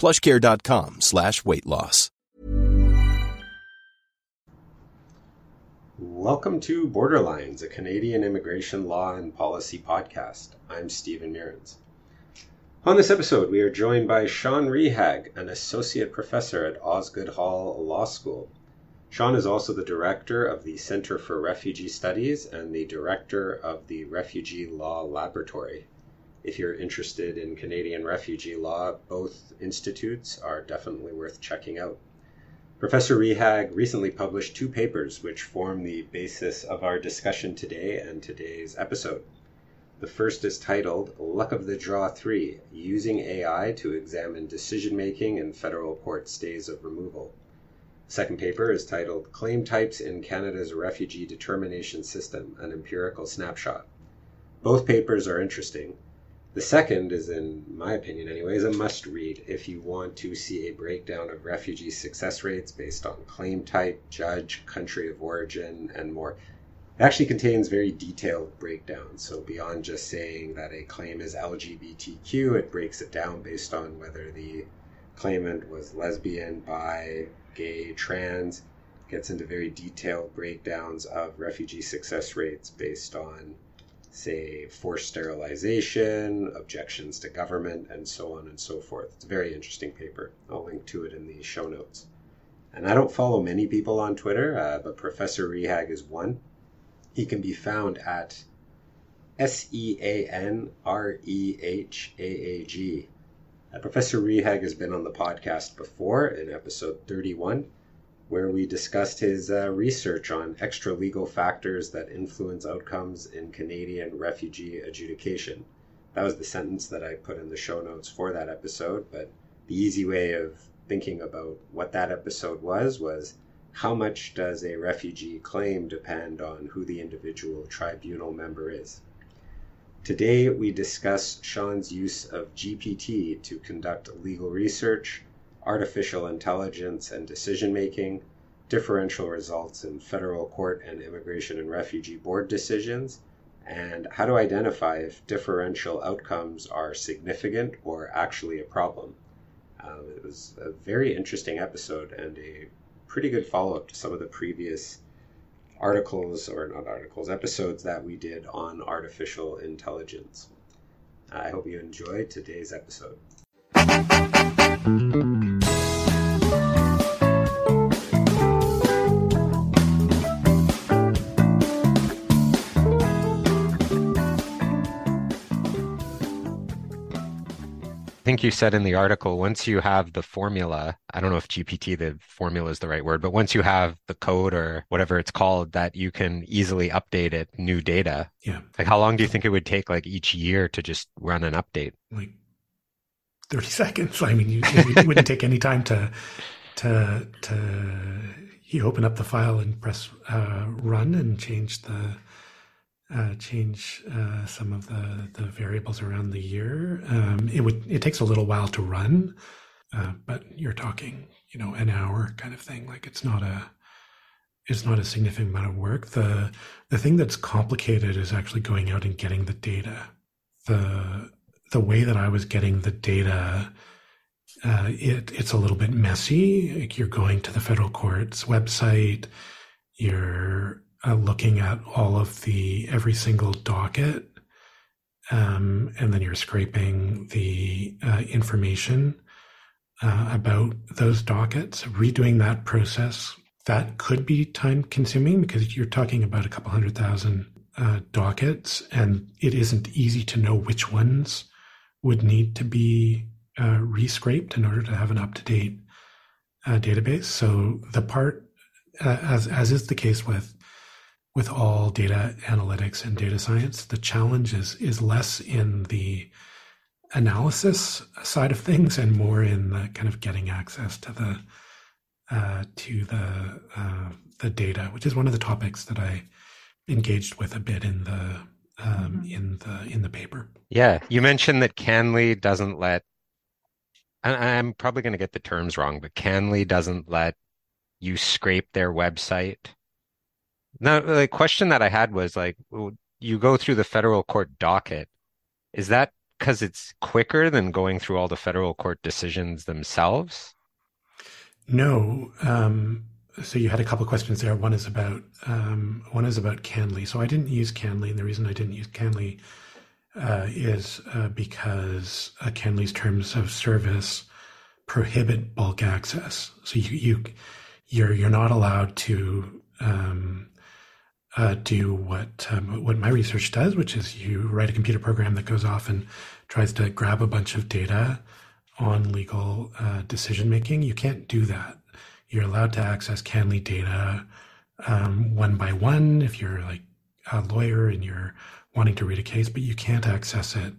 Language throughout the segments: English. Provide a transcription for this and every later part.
plushcare.com slash weight loss. Welcome to Borderlines, a Canadian immigration law and policy podcast. I'm Steven Meurrens. On this episode, we are joined by Sean Rehaag, an associate professor at Osgoode Hall Law School. Sean is also the director of the Center for Refugee Studies and the director of the Refugee Law Laboratory. If you're interested in Canadian refugee law, both institutes are definitely worth checking out. Professor Rehaag recently published two papers which form the basis of our discussion today and today's episode. The first is titled Luck of the Draw 3 Using AI to Examine Decision Making in Federal Court Stays of Removal. The second paper is titled Claim Types in Canada's Refugee Determination System An Empirical Snapshot. Both papers are interesting. The second is, in my opinion anyway, is a must read if you want to see a breakdown of refugee success rates based on claim type, judge, country of origin, and more. It actually contains very detailed breakdowns. So beyond just saying that a claim is LGBTQ, it breaks it down based on whether the claimant was lesbian, bi, gay, trans. Gets into very detailed breakdowns of refugee success rates based on say, forced sterilization, objections to government, and so on and so forth. It's a very interesting paper. I'll link to it in the show notes. And I don't follow many people on Twitter, uh, but Professor Rehaag is one. He can be found at S E A N R E H A A G. Uh, Professor Rehaag has been on the podcast before in episode 31 where we discussed his uh, research on extra legal factors that influence outcomes in Canadian refugee adjudication. That was the sentence that I put in the show notes for that episode, but the easy way of thinking about what that episode was was how much does a refugee claim depend on who the individual tribunal member is? Today, we discuss Sean's use of GPT to conduct legal research, artificial intelligence and decision making, differential results in federal court and immigration and refugee board decisions, and how to identify if differential outcomes are significant or actually a problem. Um, it was a very interesting episode and a pretty good follow up to some of the previous articles, or not articles, episodes that we did on artificial intelligence. I hope you enjoyed today's episode. Think you said in the article, once you have the formula, I don't know if GPT, the formula is the right word, but once you have the code or whatever it's called, that you can easily update it, new data. Yeah. Like how long do you think it would take like each year to just run an update? Like 30 seconds. I mean, you, it wouldn't take any time to, to, to, you open up the file and press uh, run and change the, uh, change uh, some of the, the variables around the year. Um, it would it takes a little while to run, uh, but you're talking you know an hour kind of thing. Like it's not a it's not a significant amount of work. The the thing that's complicated is actually going out and getting the data. The the way that I was getting the data, uh, it it's a little bit messy. Like you're going to the federal court's website. You're uh, looking at all of the every single docket, um, and then you're scraping the uh, information uh, about those dockets. Redoing that process that could be time consuming because you're talking about a couple hundred thousand uh, dockets, and it isn't easy to know which ones would need to be uh, rescraped in order to have an up to date uh, database. So the part, as as is the case with with all data analytics and data science, the challenge is, is less in the analysis side of things and more in the kind of getting access to the uh, to the uh, the data, which is one of the topics that I engaged with a bit in the um, mm-hmm. in the in the paper. Yeah, you mentioned that CANLII doesn't let. I'm probably going to get the terms wrong, but CANLII doesn't let you scrape their website now, the question that I had was like, you go through the federal court docket. Is that because it's quicker than going through all the federal court decisions themselves? No. Um, so you had a couple questions there. One is about um, one is about CANLII. So I didn't use CANLII, and the reason I didn't use CANLII uh, is uh, because uh, CANLII's terms of service prohibit bulk access. So you, you you're you're not allowed to um, uh, do what um, what my research does, which is you write a computer program that goes off and tries to grab a bunch of data on legal uh, decision making. You can't do that. You're allowed to access CANLII data um, one by one if you're like a lawyer and you're wanting to read a case, but you can't access it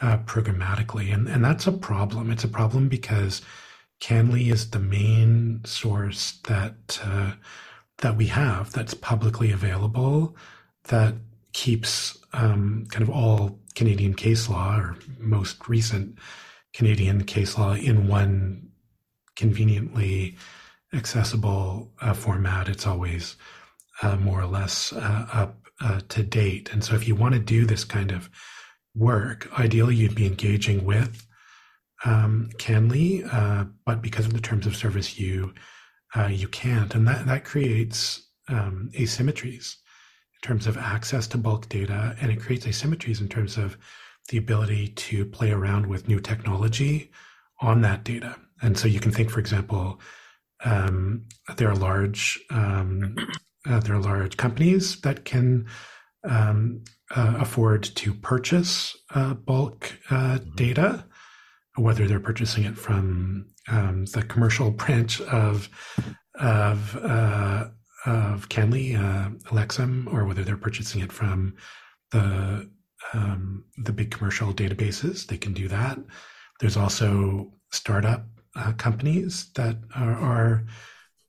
uh, programmatically, and and that's a problem. It's a problem because CANLII is the main source that uh, that we have that's publicly available that keeps um, kind of all Canadian case law or most recent Canadian case law in one conveniently accessible uh, format. It's always uh, more or less uh, up uh, to date. And so, if you want to do this kind of work, ideally you'd be engaging with um, uh, but because of the terms of service, you uh, you can't. And that, that creates um, asymmetries in terms of access to bulk data, and it creates asymmetries in terms of the ability to play around with new technology on that data. And so you can think, for example, um, there are large um, uh, there are large companies that can um, uh, afford to purchase uh, bulk uh, mm-hmm. data, whether they're purchasing it from um, the commercial branch of of uh, of CANLII, uh, or whether they're purchasing it from the um, the big commercial databases. They can do that. There's also startup uh, companies that are, are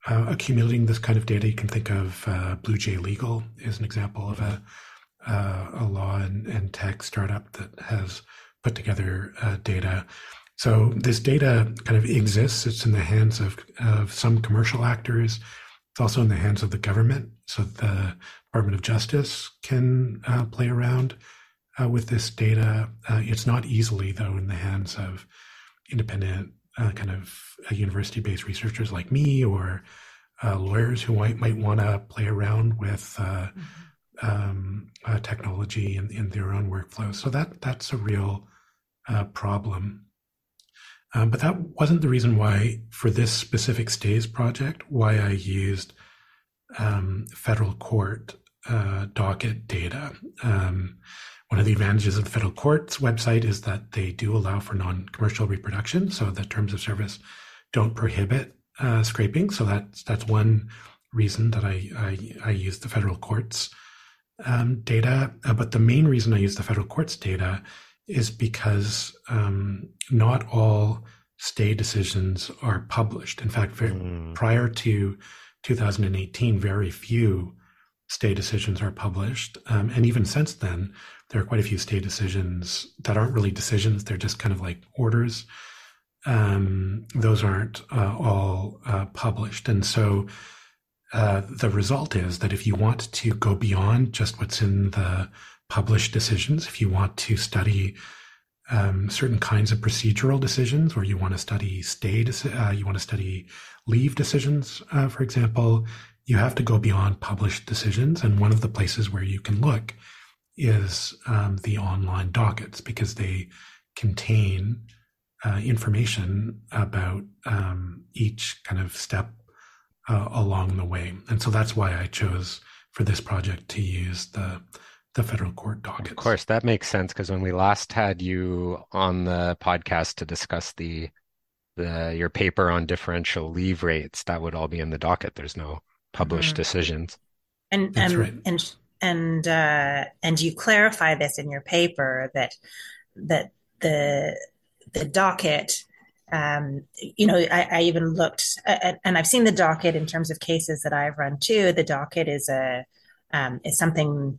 uh, accumulating this kind of data. You can think of uh, Blue J Legal as an example of a uh, a law and, and, tech startup that has put together uh, data. So this data kind of exists. It's in the hands of, of some commercial actors. It's also in the hands of the government. So the Department of Justice can uh, play around uh, with this data. Uh, it's not easily, though, in the hands of independent uh, kind of uh, university-based researchers like me or uh, lawyers who might might want to play around with mm-hmm. um, technology in, in their own workflows. So that that's a real problem. Um, but that wasn't the reason why, for this specific stays project, why I used um, federal court uh, docket data. Um, one of the advantages of the federal court's website is that they do allow for non-commercial reproduction, so the terms of service don't prohibit uh, scraping. So that's that's one reason that I I, I use the federal court's um, data. Uh, but the main reason I use the federal court's data is because um, not all stay decisions are published. In fact, very, mm. prior to 2018, very few stay decisions are published. Um, and even since then, there are quite a few stay decisions that aren't really decisions, they're just kind of like orders. Um, those aren't uh, all uh, published. And so uh, the result is that if you want to go beyond just what's in the published decisions, if you want to study um, certain kinds of procedural decisions, or you want to study stay, uh, you want to study leave decisions, uh, for example, you have to go beyond published decisions. And one of the places where you can look is um, the online dockets because they contain uh, information about um, each kind of step uh, along the way. And so that's why I chose for this project to use the the federal court dockets. Of course, that makes sense because when we last had you on the podcast to discuss the the your paper on differential leave rates, that would all be in the docket. There's no published mm-hmm. decisions. And That's um, right. and and uh, and you clarify this in your paper that that the the docket um, you know, I, I even looked, at, and I've seen the docket in terms of cases that I've run too. The docket is a um, is something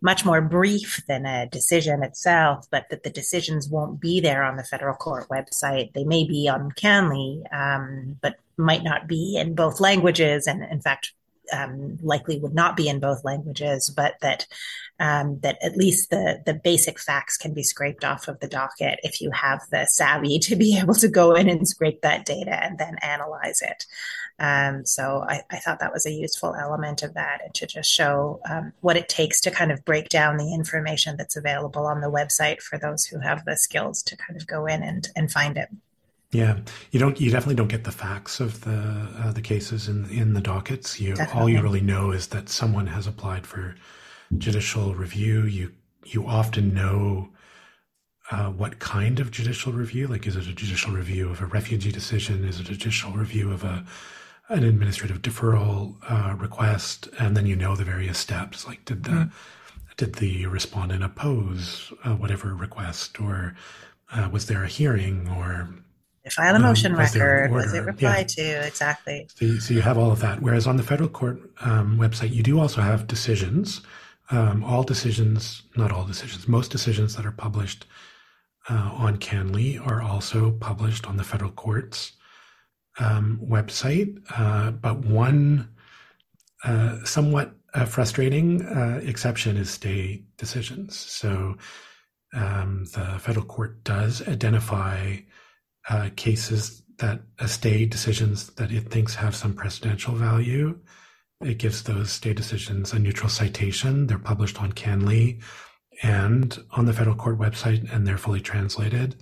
much more brief than a decision itself, but that the decisions won't be there on the federal court website. They may be on CanLII, um, but might not be in both languages. And in fact, um, likely would not be in both languages, but that um, that at least the the basic facts can be scraped off of the docket if you have the savvy to be able to go in and scrape that data and then analyze it. Um, so I, I, thought that was a useful element of that, and to just show um, what it takes to kind of break down the information that's available on the website for those who have the skills to kind of go in and and find it. Yeah, you don't. You definitely don't get the facts of the uh, the cases in in the dockets. You definitely. all you really know is that someone has applied for judicial review. You you often know uh, what kind of judicial review. Like, is it a judicial review of a refugee decision? Is it a judicial review of a an administrative deferral uh, request? And then you know the various steps. Like, did the mm-hmm. did the respondent oppose uh, whatever request, or uh, was there a hearing, or file a motion um, record? Was it replied yeah. to? Exactly. So you, so you, have all of that. Whereas on the federal court um, website, you do also have decisions. Um, all decisions, not all decisions, most decisions that are published uh, on CanLII are also published on the federal court's um, website. Uh, but one uh, somewhat uh, frustrating uh, exception is stay decisions. So um, the federal court does identify cases that a stay decisions that it thinks have some precedential value. It gives those stay decisions a neutral citation. They're published on CanLII and on the federal court website, and they're fully translated.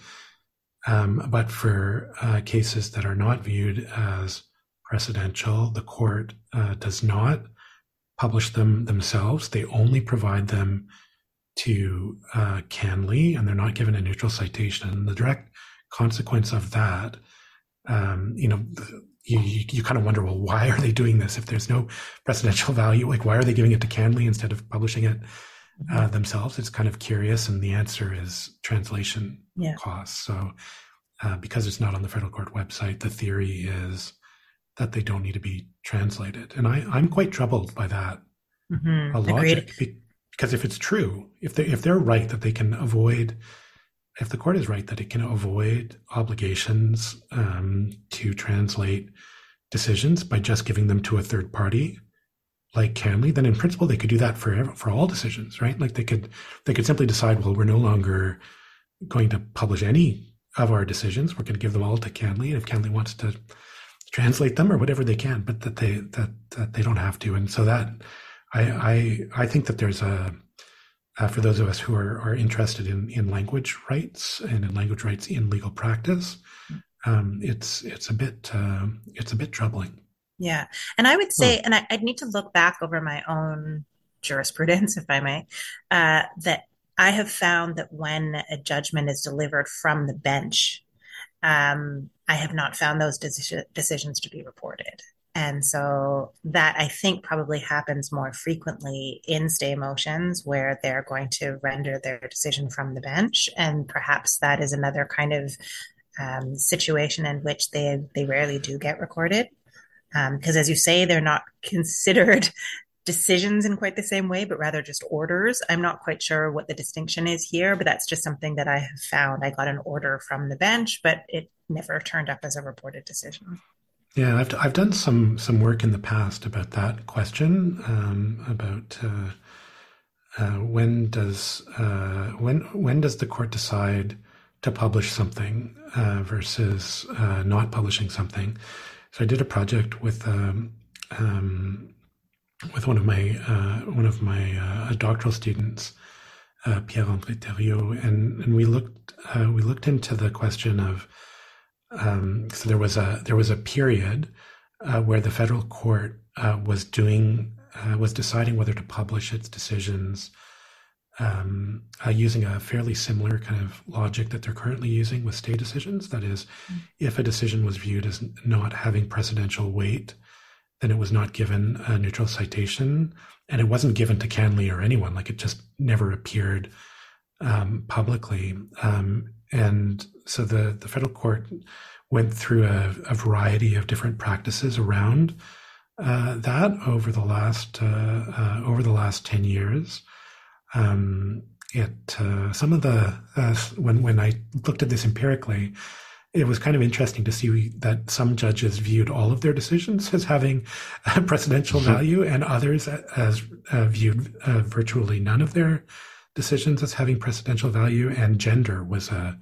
Um, but for uh, cases that are not viewed as precedential, the court uh, does not publish them themselves. They only provide them to uh, CanLII, and they're not given a neutral citation. The direct consequence of that, um, you know, you, you, you, kind of wonder, well, why are they doing this? If there's no precedential value, like why are they giving it to CanLII instead of publishing it uh, mm-hmm. themselves? It's kind of curious. And the answer is translation yeah. costs. So uh, because it's not on the federal court website, the theory is that they don't need to be translated. And I, I'm quite troubled by that mm-hmm. logic. Because if it's true, if they if they're right that they can avoid if the court is right that it can avoid obligations um, to translate decisions by just giving them to a third party like CanLII, then in principle they could do that for for all decisions, right? Like they could they could simply decide, well, we're no longer going to publish any of our decisions. We're going to give them all to CanLII, and if CanLII wants to translate them or whatever they can, but that they that that they don't have to. And so that I I I think that there's a uh, for those of us who are, are interested in, in language rights and in language rights in legal practice, um, it's it's a bit uh, it's a bit troubling. Yeah, and I would say, hmm. and I, would need to look back over my own jurisprudence, if I may, uh, that I have found that when a judgment is delivered from the bench, um, I have not found those deci- decisions to be reported. And so that I think probably happens more frequently in stay motions where they're going to render their decision from the bench. And perhaps that is another kind of um, situation in which they, they rarely do get recorded. Because um, as you say, they're not considered decisions in quite the same way, but rather just orders. I'm not quite sure what the distinction is here, but that's just something that I have found. I got an order from the bench, but it never turned up as a reported decision. Yeah, I've I've done some some work in the past about that question um, about uh, uh, when does uh, when when does the court decide to publish something uh, versus uh, not publishing something. So I did a project with um, um, with one of my uh, one of my doctoral students, Pierre André Thériault, and and we looked we looked into the question of um, so there was a there was a period uh, where the federal court uh, was doing uh, was deciding whether to publish its decisions um, uh, using a fairly similar kind of logic that they're currently using with stay decisions. That is, mm-hmm. if a decision was viewed as not having precedential weight, then it was not given a neutral citation, and it wasn't given to CanLII or anyone. Like it just never appeared um, publicly. Um, and so the, the federal court went through a, a variety of different practices around uh, that over the last uh, uh, over the last ten years. Um, it uh, some of the uh, when when I looked at this empirically, it was kind of interesting to see that some judges viewed all of their decisions as having precedential mm-hmm. value, and others as uh, viewed virtually none of their decisions as having precedential value, and gender was a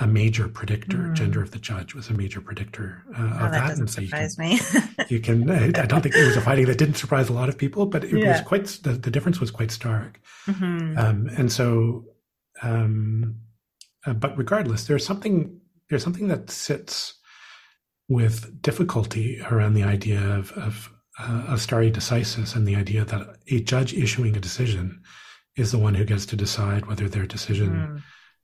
a major predictor. Mm. Gender of the judge was a major predictor uh, oh, of that. that. Doesn't so surprise you can, me. you can. I don't think it was a finding that didn't surprise a lot of people, but it yeah. was quite. The, the, difference was quite stark. Mm-hmm. Um, and so, um, uh, but regardless, there's something. There's something that sits with difficulty around the idea of of, uh, of stare decisis and the idea that a judge issuing a decision is the one who gets to decide whether their decision mm.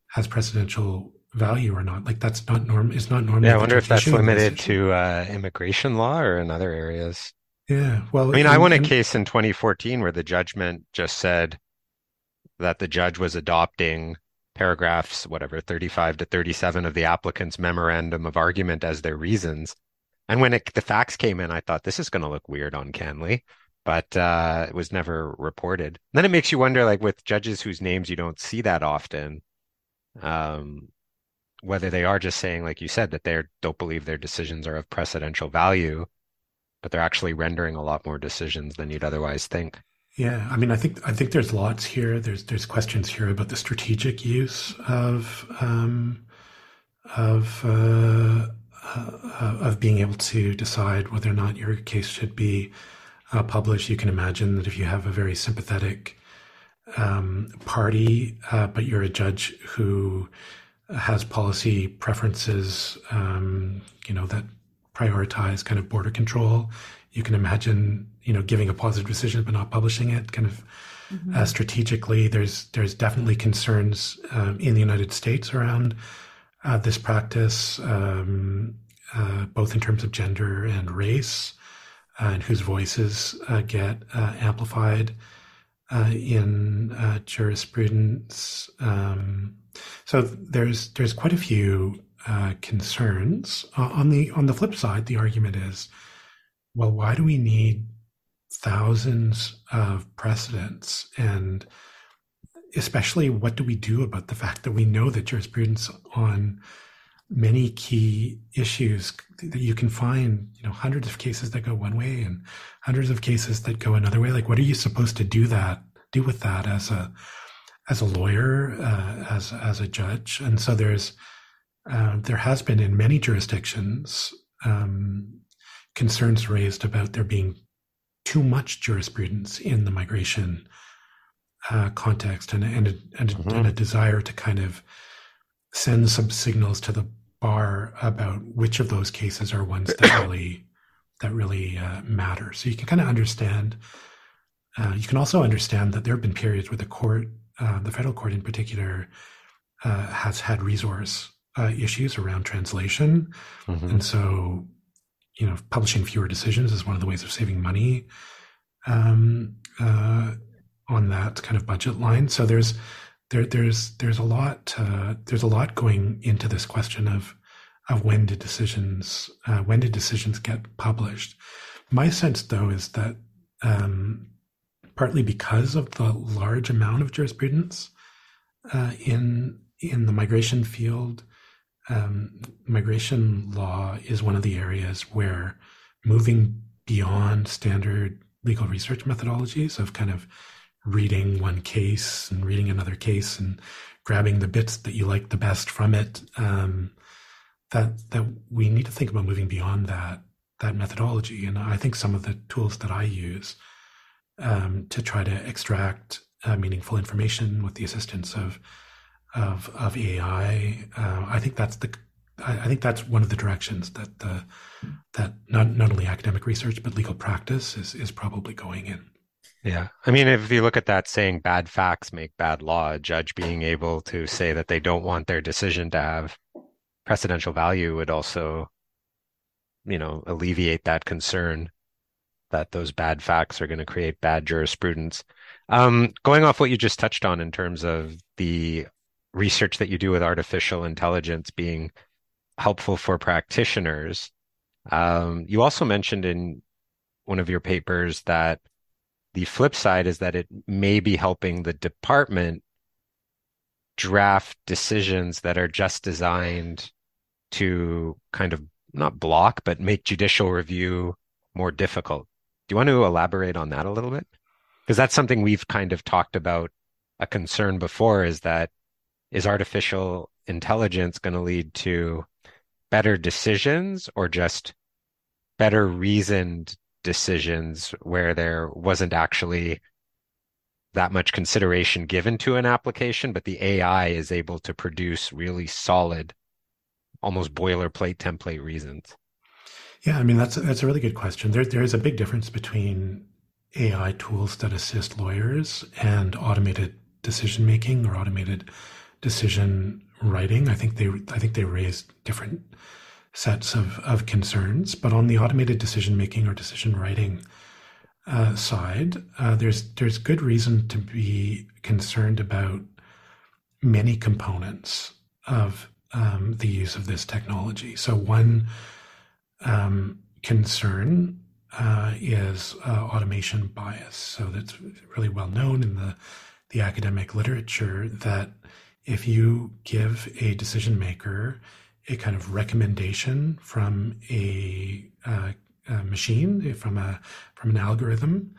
has precedential value or not. Like that's not norm. It's not normal. Yeah, I wonder if that's limited to uh, immigration law or in other areas. Yeah, well, I mean, and, I won a case in 2014 where the judgment just said that the judge was adopting paragraphs, whatever, 35 to 37 of the applicant's memorandum of argument as their reasons. And when it, the facts came in, I thought this is going to look weird on CanLII but uh, it was never reported. And Then it makes you wonder, like with judges whose names you don't see that often, um, whether they are just saying, like you said, that they don't believe their decisions are of precedential value, but they're actually rendering a lot more decisions than you'd otherwise think. Yeah, I mean, I think I think there's lots here. There's there's questions here about the strategic use of um, of uh, uh, of being able to decide whether or not your case should be uh, published, you can imagine that if you have a very sympathetic um, party, uh, but you're a judge who has policy preferences, um, you know, that prioritize kind of border control, you can imagine, you know, giving a positive decision but not publishing it. Kind of mm-hmm. uh, strategically, there's there's definitely concerns um, in the United States around uh, this practice, um, uh, both in terms of gender and race and whose voices uh, get uh, amplified uh, in jurisprudence. Um, so there's there's quite a few concerns. on the on the flip side, the argument is, well, why do we need thousands of precedents and especially what do we do about the fact that we know that jurisprudence on many key issues that you can find you know hundreds of cases that go one way and hundreds of cases that go another way like what are you supposed to do that do with that as a as a lawyer uh, as as a judge and so there's uh, there has been in many jurisdictions um, concerns raised about there being too much jurisprudence in the migration uh, context and and, a, and, mm-hmm. and a desire to kind of send some signals to the bar about which of those cases are ones that really that really uh, matter. So you can kind of understand. Uh, you can also understand that there have been periods where the court uh, the federal court in particular uh, has had resource uh, issues around translation, mm-hmm. and so you know publishing fewer decisions is one of the ways of saving money um, uh, on that kind of budget line. So there's there there's there's a lot uh, there's a lot going into this question of of when did decisions uh, when did decisions get published. My sense, though, is that um, partly because of the large amount of jurisprudence uh, in in the migration field, um, migration law is one of the areas where moving beyond standard legal research methodologies of kind of reading one case and reading another case and grabbing the bits that you like the best from it. Um, that that we need to think about moving beyond that that methodology. And I think some of the tools that I use um, to try to extract uh, meaningful information with the assistance of of of AI, uh, I think that's the I, think that's one of the directions that the that not not only academic research but legal practice is is probably going in. Yeah. I mean, if you look at that saying, bad facts make bad law, a judge being able to say that they don't want their decision to have precedential value would also, you know, alleviate that concern that those bad facts are going to create bad jurisprudence. Um, going off what you just touched on in terms of the research that you do with artificial intelligence being helpful for practitioners, um, you also mentioned in one of your papers that the flip side is that it may be helping the department draft decisions that are just designed to kind of not block, but make judicial review more difficult. Do you want to elaborate on that a little bit? Because that's something we've kind of talked about a concern before is that is artificial intelligence going to lead to better decisions or just better reasoned decisions where there wasn't actually that much consideration given to an application, but the AI is able to produce really solid, almost boilerplate template reasons. Yeah, I mean that's that's a really good question. There there is a big difference between AI tools that assist lawyers and automated decision making or automated decision writing. I think they I think they raise different sets of, of concerns. But on the automated decision making or decision writing uh, side, uh, there's there's good reason to be concerned about many components of um, the use of this technology. So one um, concern uh, is uh, automation bias. So that's really well known in the the academic literature that if you give a decision maker a kind of recommendation from a, uh, a machine, from a from an algorithm.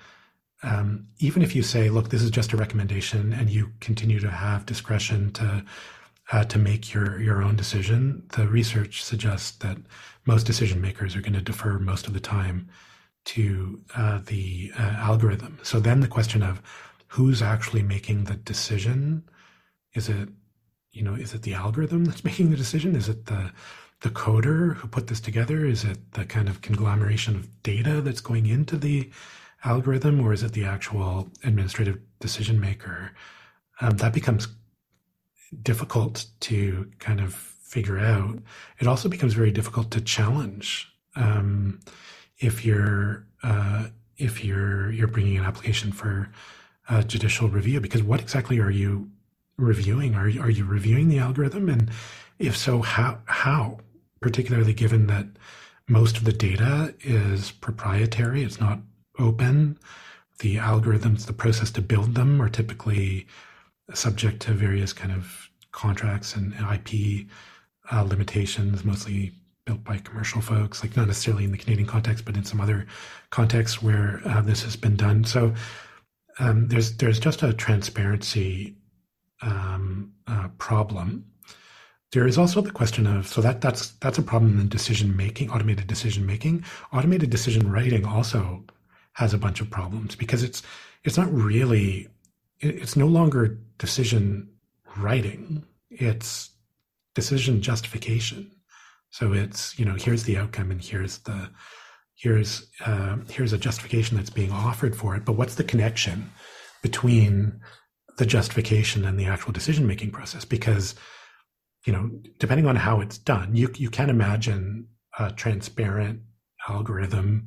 Um, even if you say, "Look, this is just a recommendation," and you continue to have discretion to uh, to make your your own decision, the research suggests that most decision makers are going to defer most of the time to uh, the uh, algorithm. So then the question of who's actually making the decision is it you know, is it the algorithm that's making the decision? Is it the the coder who put this together? Is it the kind of conglomeration of data that's going into the algorithm, or is it the actual administrative decision maker? Um, that becomes difficult to kind of figure out. It also becomes very difficult to challenge um, if you're uh, if you're you're bringing an application for uh, judicial review because what exactly are you reviewing? Are you, are you reviewing the algorithm? And if so, how, how? Particularly given that most of the data is proprietary, it's not open. The algorithms, the process to build them are typically subject to various kind of contracts and IP uh, limitations, mostly built by commercial folks, like not necessarily in the Canadian context, but in some other contexts where uh, this has been done. So um, there's there's just a transparency um, uh, problem. There is also the question of so that that's that's a problem in decision making, automated decision making. Automated decision writing also has a bunch of problems because it's it's not really it's no longer decision writing. It's decision justification. So it's you know here's the outcome and here's the here's uh, here's a justification that's being offered for it. But what's the connection between the justification and the actual decision making process because you know depending on how it's done you you can imagine a transparent algorithm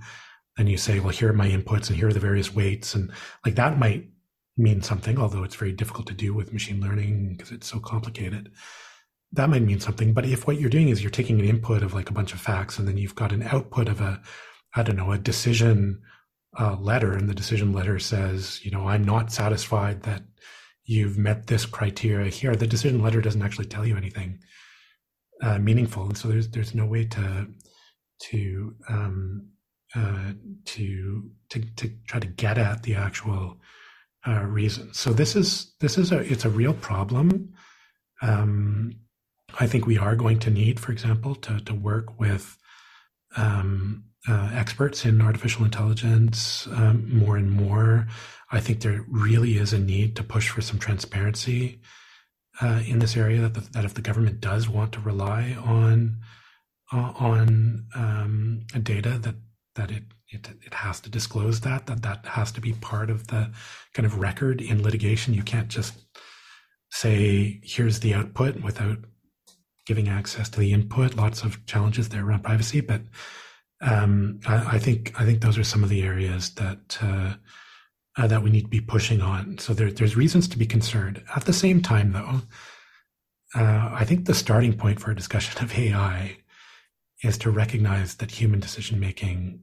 and you say well here are my inputs and here are the various weights and like that might mean something although it's very difficult to do with machine learning because it's so complicated. That might mean something but if what you're doing is you're taking an input of like a bunch of facts and then you've got an output of a i don't know a decision uh, letter and the decision letter says you know i'm not satisfied that you've met this criteria here. The decision letter doesn't actually tell you anything uh, meaningful, and so there's there's no way to to um, uh, to to to try to get at the actual uh, reason. So this is this is a it's a real problem. Um, I think we are going to need, for example, to to work with um, uh, experts in artificial intelligence um, more and more. I think there really is a need to push for some transparency uh, in this area. That, the, that if the government does want to rely on uh, on um, data, that that it, it it has to disclose that that that has to be part of the kind of record in litigation. You can't just say here's the output without giving access to the input. Lots of challenges there around privacy, but um, I, I, think I think those are some of the areas that uh, uh, that we need to be pushing on. So there, there's reasons to be concerned. At the same time, though, uh, I think the starting point for a discussion of AI is to recognize that human decision making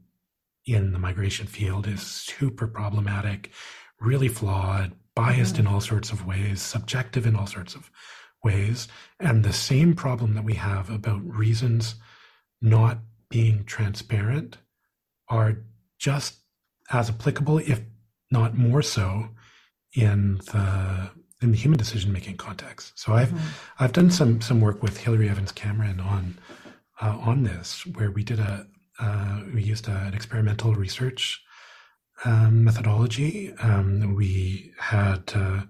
in the migration field is super problematic, really flawed, biased mm-hmm. in all sorts of ways, subjective in all sorts of ways. And the same problem that we have about reasons not being transparent are just as applicable, if not more so, in the in the human decision making context. So I've mm-hmm. I've done some some work with Hilary Evans Cameron on uh, on this, where we did a uh, we used a, an experimental research um, methodology. Um, we had uh,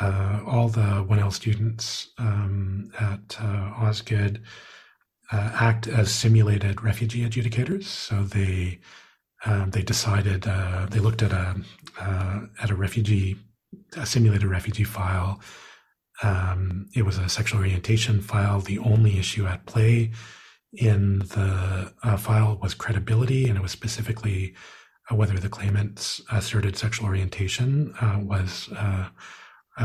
uh all the 1L students um, at uh, Osgoode uh, act as simulated refugee adjudicators. So they um, they decided uh, they looked at a uh, at a refugee a simulated refugee file. Um, it was a sexual orientation file. The only issue at play in the uh, file was credibility, and it was specifically uh, whether the claimant's asserted sexual orientation uh, was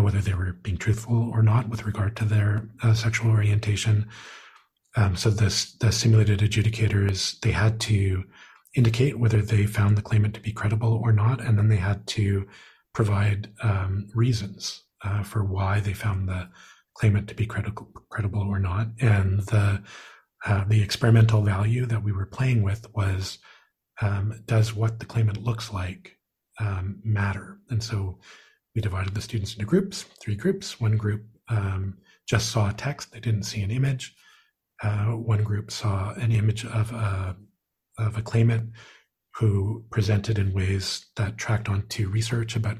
whether they were being truthful or not with regard to their sexual orientation. Um, so this, the simulated adjudicators, they had to indicate whether they found the claimant to be credible or not, and then they had to provide um, reasons uh, for why they found the claimant to be credible, credible or not. And the uh, the experimental value that we were playing with was um, does what the claimant looks like um, matter? And so we divided the students into groups, three groups. One group um, just saw a text; they didn't see an image uh, one group saw an image of a, of a claimant who presented in ways that tracked onto research about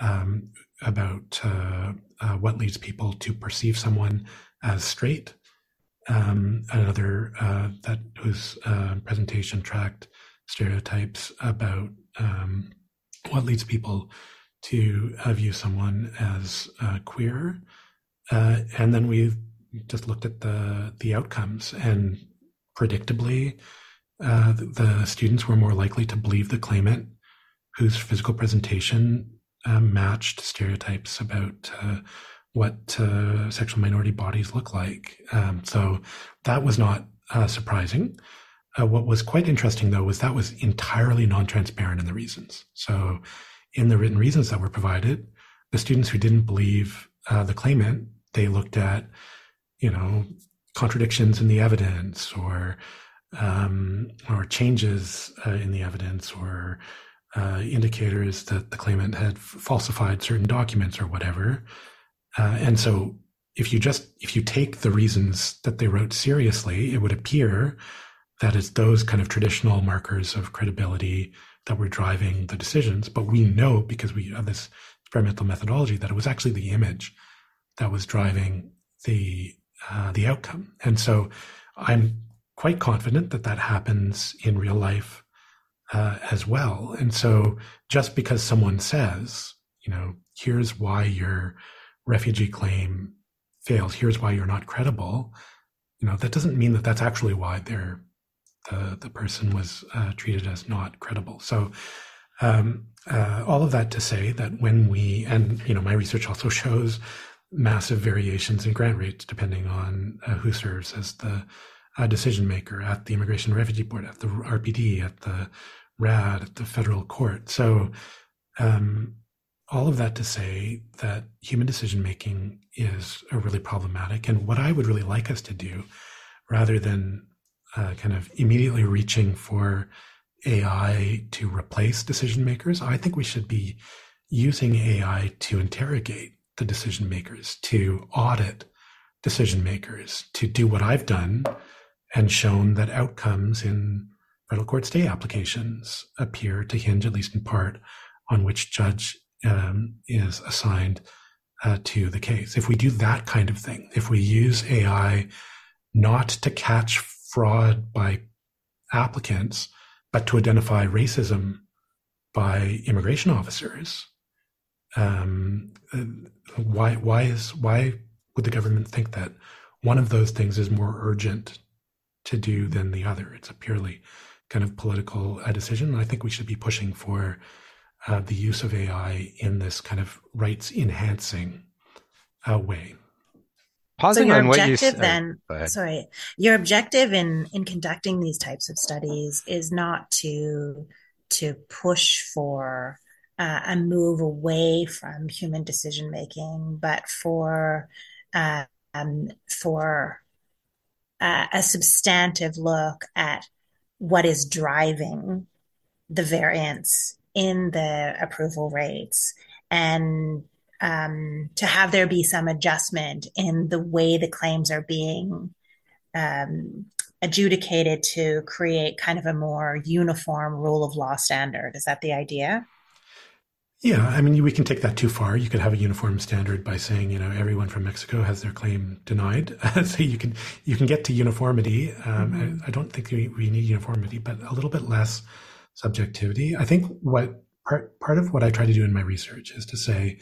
um, about uh, uh, what leads people to perceive someone as straight. Um, another uh, that whose uh, presentation tracked stereotypes about um, what leads people to uh, view someone as queer. and then we just looked at the the outcomes, and predictably, uh, the, students were more likely to believe the claimant whose physical presentation uh, matched stereotypes about uh, what uh, sexual minority bodies look like. Um, so that was not uh, surprising. Uh, what was quite interesting, though, was that was entirely non-transparent in the reasons. So, in the written reasons that were provided, the students who didn't believe the claimant, they looked at you know, contradictions in the evidence or um, or changes uh, in the evidence or uh, indicators that the claimant had falsified certain documents or whatever. Uh, and so if you just if you take the reasons that they wrote seriously, it would appear that it's those kind of traditional markers of credibility that were driving the decisions. But we know because we have this experimental methodology that it was actually the image that was driving the uh, the outcome. And so I'm quite confident that that happens in real life uh, as well. And so just because someone says, you know, here's why your refugee claim fails. Here's why you're not credible. You know, that doesn't mean that that's actually why they're the the person was uh, treated as not credible. So, um, uh, all of that to say that when we and you know, my research also shows massive variations in grant rates depending on uh, who serves as the uh, decision maker at the Immigration and Refugee Board, at the RPD, at the RAD, at the federal court. So, um, all of that to say that human decision making is a really problematic. And what I would really like us to do, rather than uh, kind of immediately reaching for AI to replace decision makers, I think we should be using AI to interrogate the decision makers, to audit decision makers, to do what I've done and shown that outcomes in federal court stay applications appear to hinge, at least in part, on which judge um, is assigned uh, to the case. If we do that kind of thing, if we use AI not to catch fraud by applicants, but to identify racism by immigration officers, um, why why is why would the government think that one of those things is more urgent to do than the other? It's a purely kind of political uh, decision. I think we should be pushing for uh, the use of AI in this kind of rights enhancing uh, way. Pausing so your on what you objective then, sorry, your objective in in conducting these types of studies is not to to push for uh, a move away from human decision making, but for um, for uh, a substantive look at what is driving the variance in the approval rates and um, to have there be some adjustment in the way the claims are being um, adjudicated to create kind of a more uniform rule of law standard. Is that the idea? Yeah, I mean, we can take that too far. You could have a uniform standard by saying, you know, everyone from Mexico has their claim denied. so you can you can get to uniformity. Um, mm-hmm. I, I, don't think we, we need uniformity, but a little bit less subjectivity. I think what part part of what I try to do in my research is to say,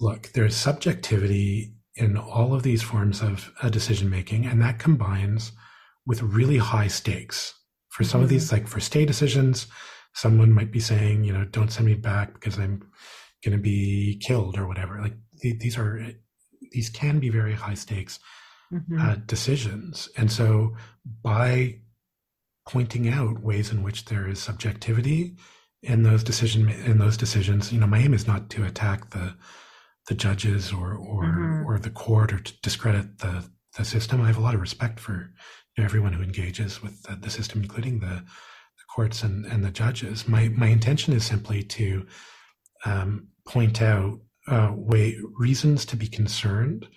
look, there's subjectivity in all of these forms of uh, decision making, and that combines with really high stakes. For some mm-hmm. of these, like for stay decisions, someone might be saying, you know, don't send me back because I'm going to be killed or whatever. Like th- these are these can be very high stakes mm-hmm. uh, decisions, and so by pointing out ways in which there is subjectivity in those decision in those decisions. You know, my aim is not to attack the the judges or or mm-hmm. or the court or to discredit the the system. I have a lot of respect for everyone who engages with the, the system, including the, courts and, and the judges. My my intention is simply to um, point out uh, way reasons to be concerned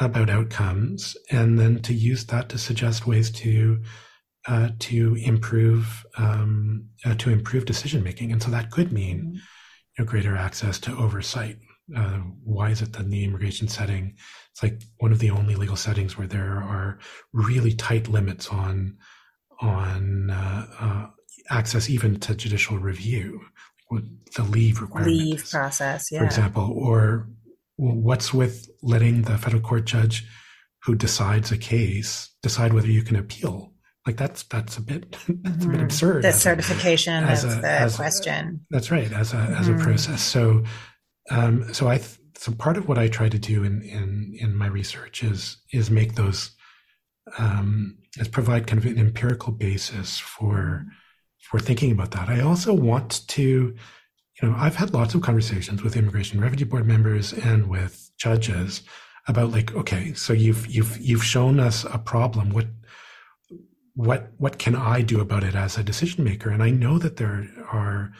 about outcomes, and then to use that to suggest ways to uh, to improve um, uh, to improve decision making, and so that could mean mm-hmm. you know, greater access to oversight. Uh, why is it that in the immigration setting, it's like one of the only legal settings where there are really tight limits on on uh, uh, access even to judicial review, the leave requirement, leave process, yeah. for example, or what's with letting the federal court judge who decides a case decide whether you can appeal like that's that's a bit that's mm-hmm. a bit mm-hmm. absurd. The certification a, of a, the question. A, that's right, as a mm-hmm. as a mm-hmm. process. So, um, so I so part of what I try to do in in in my research is is make those um, is provide kind of an empirical basis for for thinking about that. I also want to, you know, I've had lots of conversations with immigration refugee board members and with judges about like, okay, so you've you've you've shown us a problem. What what what can I do about it as a decision maker? And I know that there are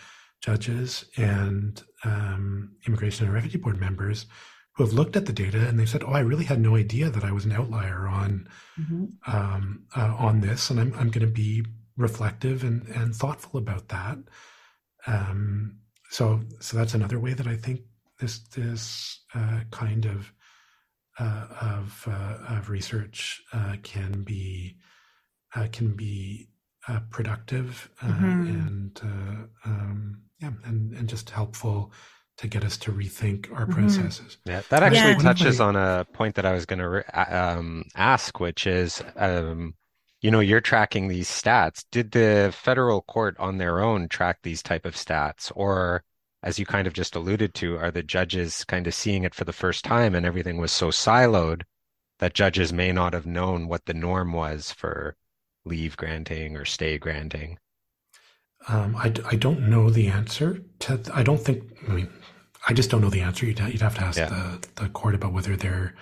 judges and um, immigration and refugee board members who have looked at the data and they've said, "Oh, I really had no idea that I was an outlier on mm-hmm. um, uh, on this, and I'm I'm going to be reflective and and thoughtful about that." Um, so so that's another way that I think this this uh, kind of uh, of uh, of research uh, can be uh, can be uh, productive uh, mm-hmm. and uh, um, yeah, and and just helpful to get us to rethink our mm-hmm. processes. Yeah, that actually yeah. touches on a point that I was going to um, ask, which is, um, you know, you're tracking these stats. Did the federal court on their own track these type of stats, or as you kind of just alluded to, are the judges kind of seeing it for the first time and everything was so siloed that judges may not have known what the norm was for leave granting or stay granting? Um, I, I don't know the answer to. I don't think. I mean, I just don't know the answer. You'd, you'd have to ask yeah. the, the court about whether they're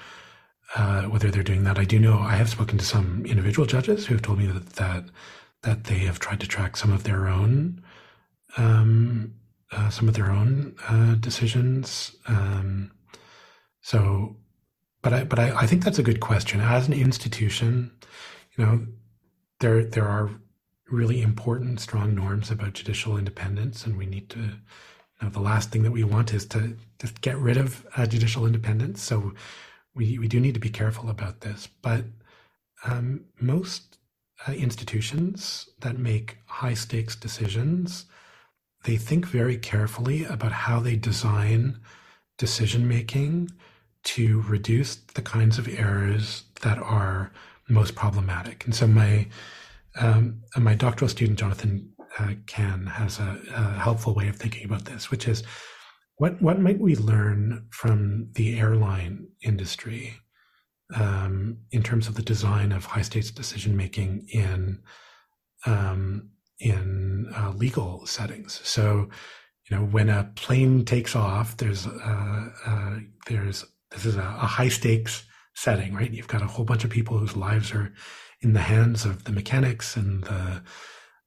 uh, whether they're doing that. I do know I have spoken to some individual judges who have told me that that, that they have tried to track some of their own um, uh, some of their own uh, decisions. Um, so, but I but I, I think that's a good question. As an institution, you know, there there are really important, strong norms about judicial independence, and we need to. You know, the last thing that we want is to just get rid of uh, judicial independence. So we we do need to be careful about this. But um, most uh, institutions that make high stakes decisions, they think very carefully about how they design decision making to reduce the kinds of errors that are most problematic. And so my um, my doctoral student, Jonathan uh, Kan, has a, a, helpful way of thinking about this, which is what, what might we learn from the airline industry um, in terms of the design of high stakes decision making in um, in uh, legal settings. So, you know, when a plane takes off, there's uh, uh, there's this is a, a high stakes setting, right? You've got a whole bunch of people whose lives are in the hands of the mechanics and the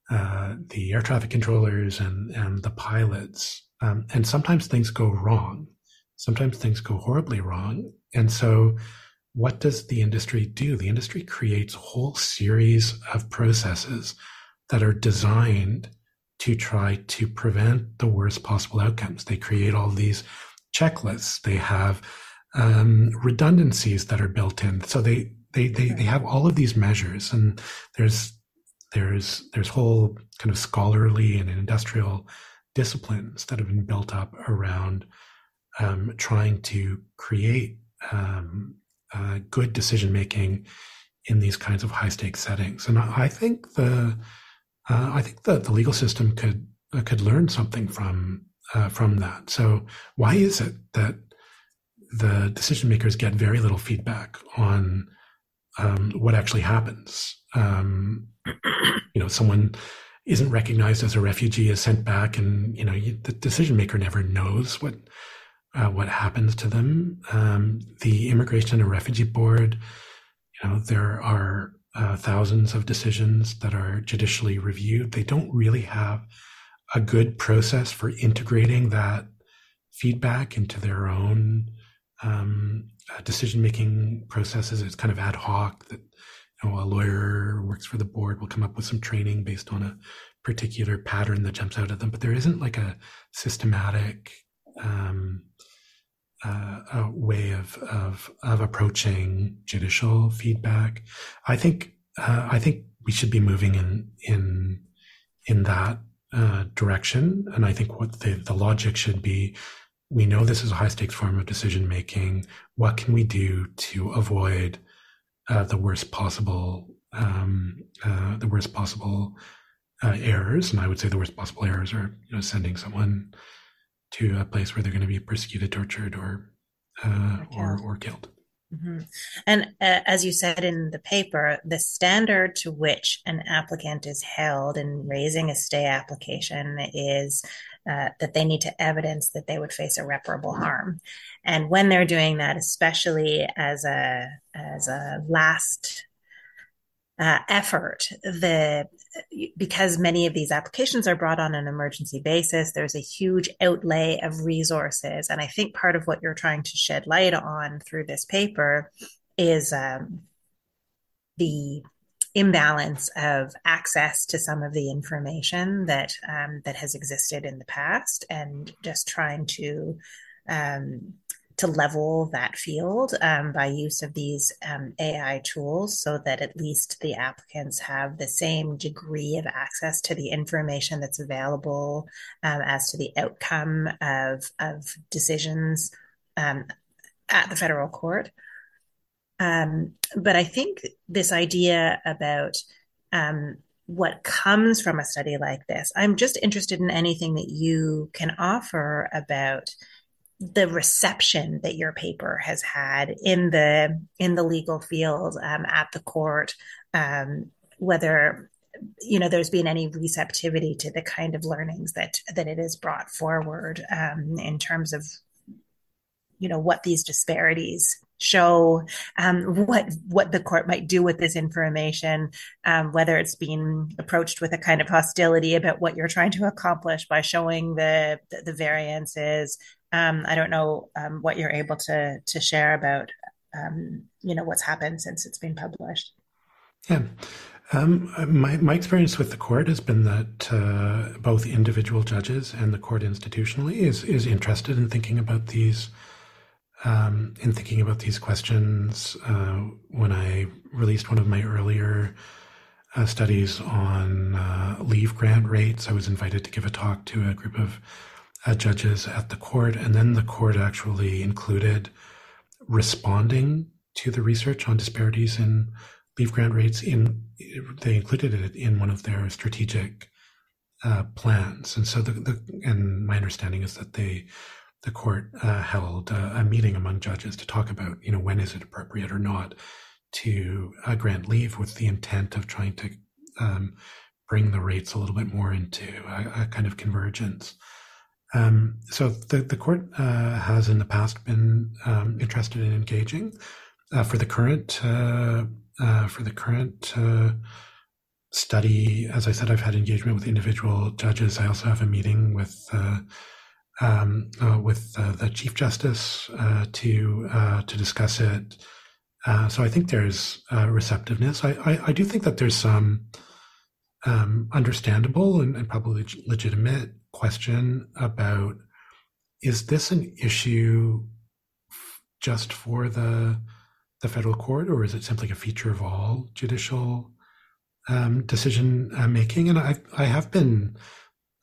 uh, the air traffic controllers and and the pilots. Um, and sometimes things go wrong. Sometimes things go horribly wrong. And so, what does the industry do? The industry creates a whole series of processes that are designed to try to prevent the worst possible outcomes. They create all these checklists. They have um, redundancies that are built in. So they they, they they have all of these measures, and there's there's there's whole kind of scholarly and industrial disciplines that have been built up around um, trying to create um, uh, good decision making in these kinds of high stakes settings. And I, think the uh, I think that the legal system could uh, could learn something from uh, from that. So why is it that the decision makers get very little feedback on um, what actually happens. Um, you know, someone isn't recognized as a refugee is sent back, and you know you, the decision maker never knows what uh, what happens to them. Um, the Immigration and Refugee Board, you know, there are uh, thousands of decisions that are judicially reviewed. They don't really have a good process for integrating that feedback into their own um, uh, decision making processes. It's kind of ad hoc that know, a lawyer works for the board will come up with some training based on a particular pattern that jumps out at them, but there isn't like a systematic um, uh, a way of, of of approaching judicial feedback. I think uh, I think we should be moving in in in that uh, direction, and I think what the the logic should be we know this is a high stakes form of decision making. What can we do to avoid uh, the worst possible um, uh, the worst possible uh, errors? And I would say the worst possible errors are you know sending someone to a place where they're going to be persecuted, tortured, or uh, or, or killed. Mm-hmm. And uh, as you said in the paper, the standard to which an applicant is held in raising a stay application is uh, that they need to evidence that they would face irreparable harm. And when they're doing that, especially as a as a last uh, effort, the because many of these applications are brought on an emergency basis, there's a huge outlay of resources. And I think part of what you're trying to shed light on through this paper is um, the imbalance of access to some of the information that um, that has existed in the past, and just trying to um, to level that field um, by use of these um, AI tools so that at least the applicants have the same degree of access to the information that's available um, as to the outcome of, of decisions um, at the federal court. Um, but I think this idea about um, what comes from a study like this, I'm just interested in anything that you can offer about the reception that your paper has had in the in the legal field um, at the court, um, whether you know there's been any receptivity to the kind of learnings that that it has brought forward um, in terms of you know what these disparities show um, what what the court might do with this information, um, whether it's being approached with a kind of hostility about what you're trying to accomplish by showing the the, the variances, um, I don't know um, what you're able to to share about um, you know what's happened since it's been published. Yeah. Um, my, my experience with the court has been that uh, both individual judges and the court institutionally is is interested in thinking about these um, in thinking about these questions. Uh, when I released one of my earlier uh, studies on uh, leave grant rates, I was invited to give a talk to a group of uh, judges at the court, and then the court actually included responding to the research on disparities in leave grant rates. In they included it in one of their strategic uh, plans, and so the, the and my understanding is that they the court uh, held a, a, meeting among judges to talk about you know when is it appropriate or not to uh, grant leave with the intent of trying to um, bring the rates a little bit more into a, a kind of convergence. Um, so the, the court uh, has in the past been um, interested in engaging uh, for the current uh, uh for the current uh, study. As I said, I've had engagement with individual judges. I also have a meeting with uh, um, with the chief justice to to discuss it. so I think there's receptiveness. I, I, I do think that there's some um, understandable and, and probably legitimate question about is this an issue just for the the federal court, or is it simply a feature of all judicial um, decision uh, making? And I I have been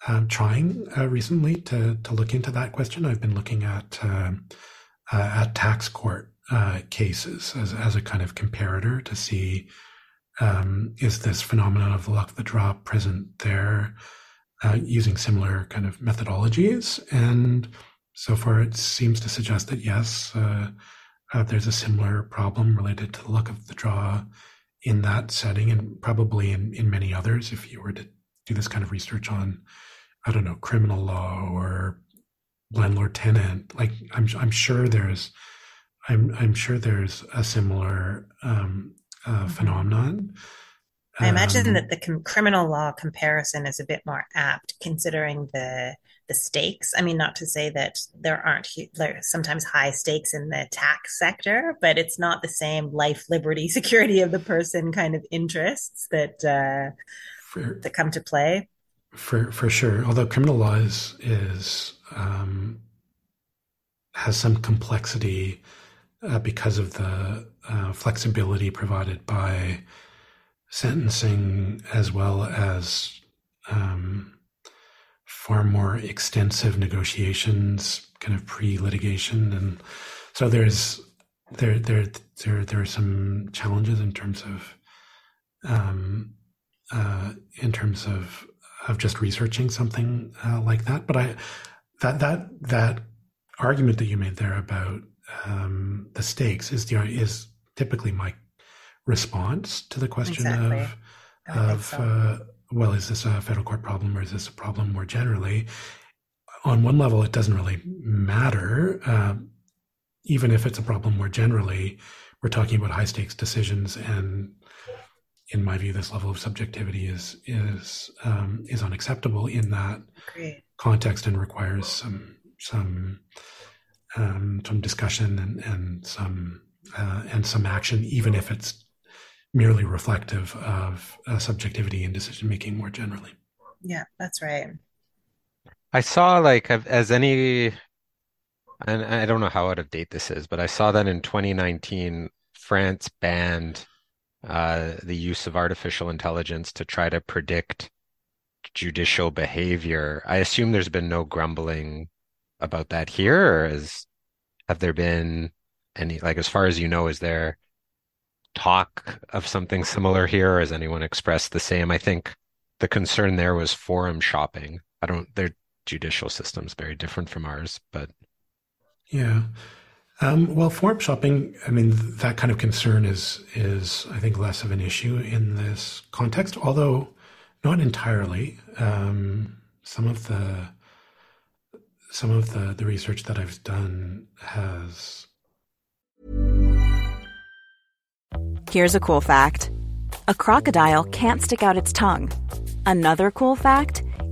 um, trying uh, recently to to look into that question. I've been looking at uh, uh at tax court uh, cases as as a kind of comparator to see um, is this phenomenon of luck of the draw present there uh, using similar kind of methodologies. And so far, it seems to suggest that yes, uh, uh, there's a similar problem related to the luck of the draw in that setting, and probably in, in many others. If you were to do this kind of research on, I don't know, criminal law or landlord tenant, like I'm I'm sure there's I'm I'm sure there's a similar um, uh, mm-hmm. phenomenon. I imagine um, that the com- criminal law comparison is a bit more apt, considering the the stakes. I mean, not to say that there aren't there sometimes high stakes in the tax sector, but it's not the same life, liberty, security of the person kind of interests that uh, that come to play. For for sure, although criminal law is is um, has some complexity uh, because of the uh, flexibility provided by sentencing as well as um, far more extensive negotiations, kind of pre-litigation, and so there's there there there there are some challenges in terms of um, uh, in terms of of just researching something uh, like that. But I that that that argument that you made there about um, the stakes is the is typically my response to the question exactly. of of so. uh, well, is this a federal court problem or is this a problem more generally? On one level, it doesn't really matter. Uh, even if it's a problem more generally, we're talking about high stakes decisions, and in my view, this level of subjectivity is is um, is unacceptable in that Great. context and requires some some um, some discussion and and some uh, and some action, even if it's merely reflective of uh, subjectivity and decision making more generally. Yeah, that's right. I saw like as any and I don't know how out of date this is, but I saw that in 2019, France banned uh, the use of artificial intelligence to try to predict judicial behavior. I assume there's been no grumbling about that here, or is have there been any like as far as you know, is there talk of something similar here, or has anyone expressed the same? I think the concern there was forum shopping. I don't their judicial system's very different from ours, but yeah. Um, well, forum shopping, I mean, that kind of concern is is I think less of an issue in this context, although not entirely. Um, some of the some of the the research that I've done has. Here's a cool fact: a crocodile can't stick out its tongue. Another cool fact: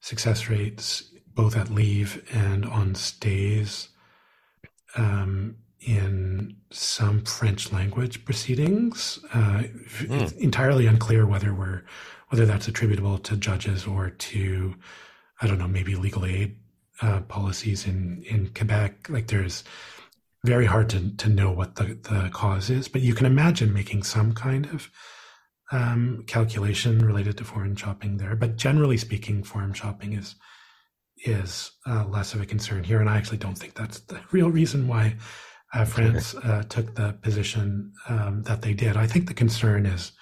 success rates both at leave and on stays um, in some French language proceedings. Uh, mm. It's entirely unclear whether we're whether that's attributable to judges or to I don't know maybe legal aid uh, policies in in Quebec. Like there's very hard to to know what the the cause is, but you can imagine making some kind of um, calculation related to forum shopping there. But generally speaking, forum shopping is is uh, less of a concern here, and I actually don't think that's the real reason why uh, France uh, took the position um, that they did. I think the concern is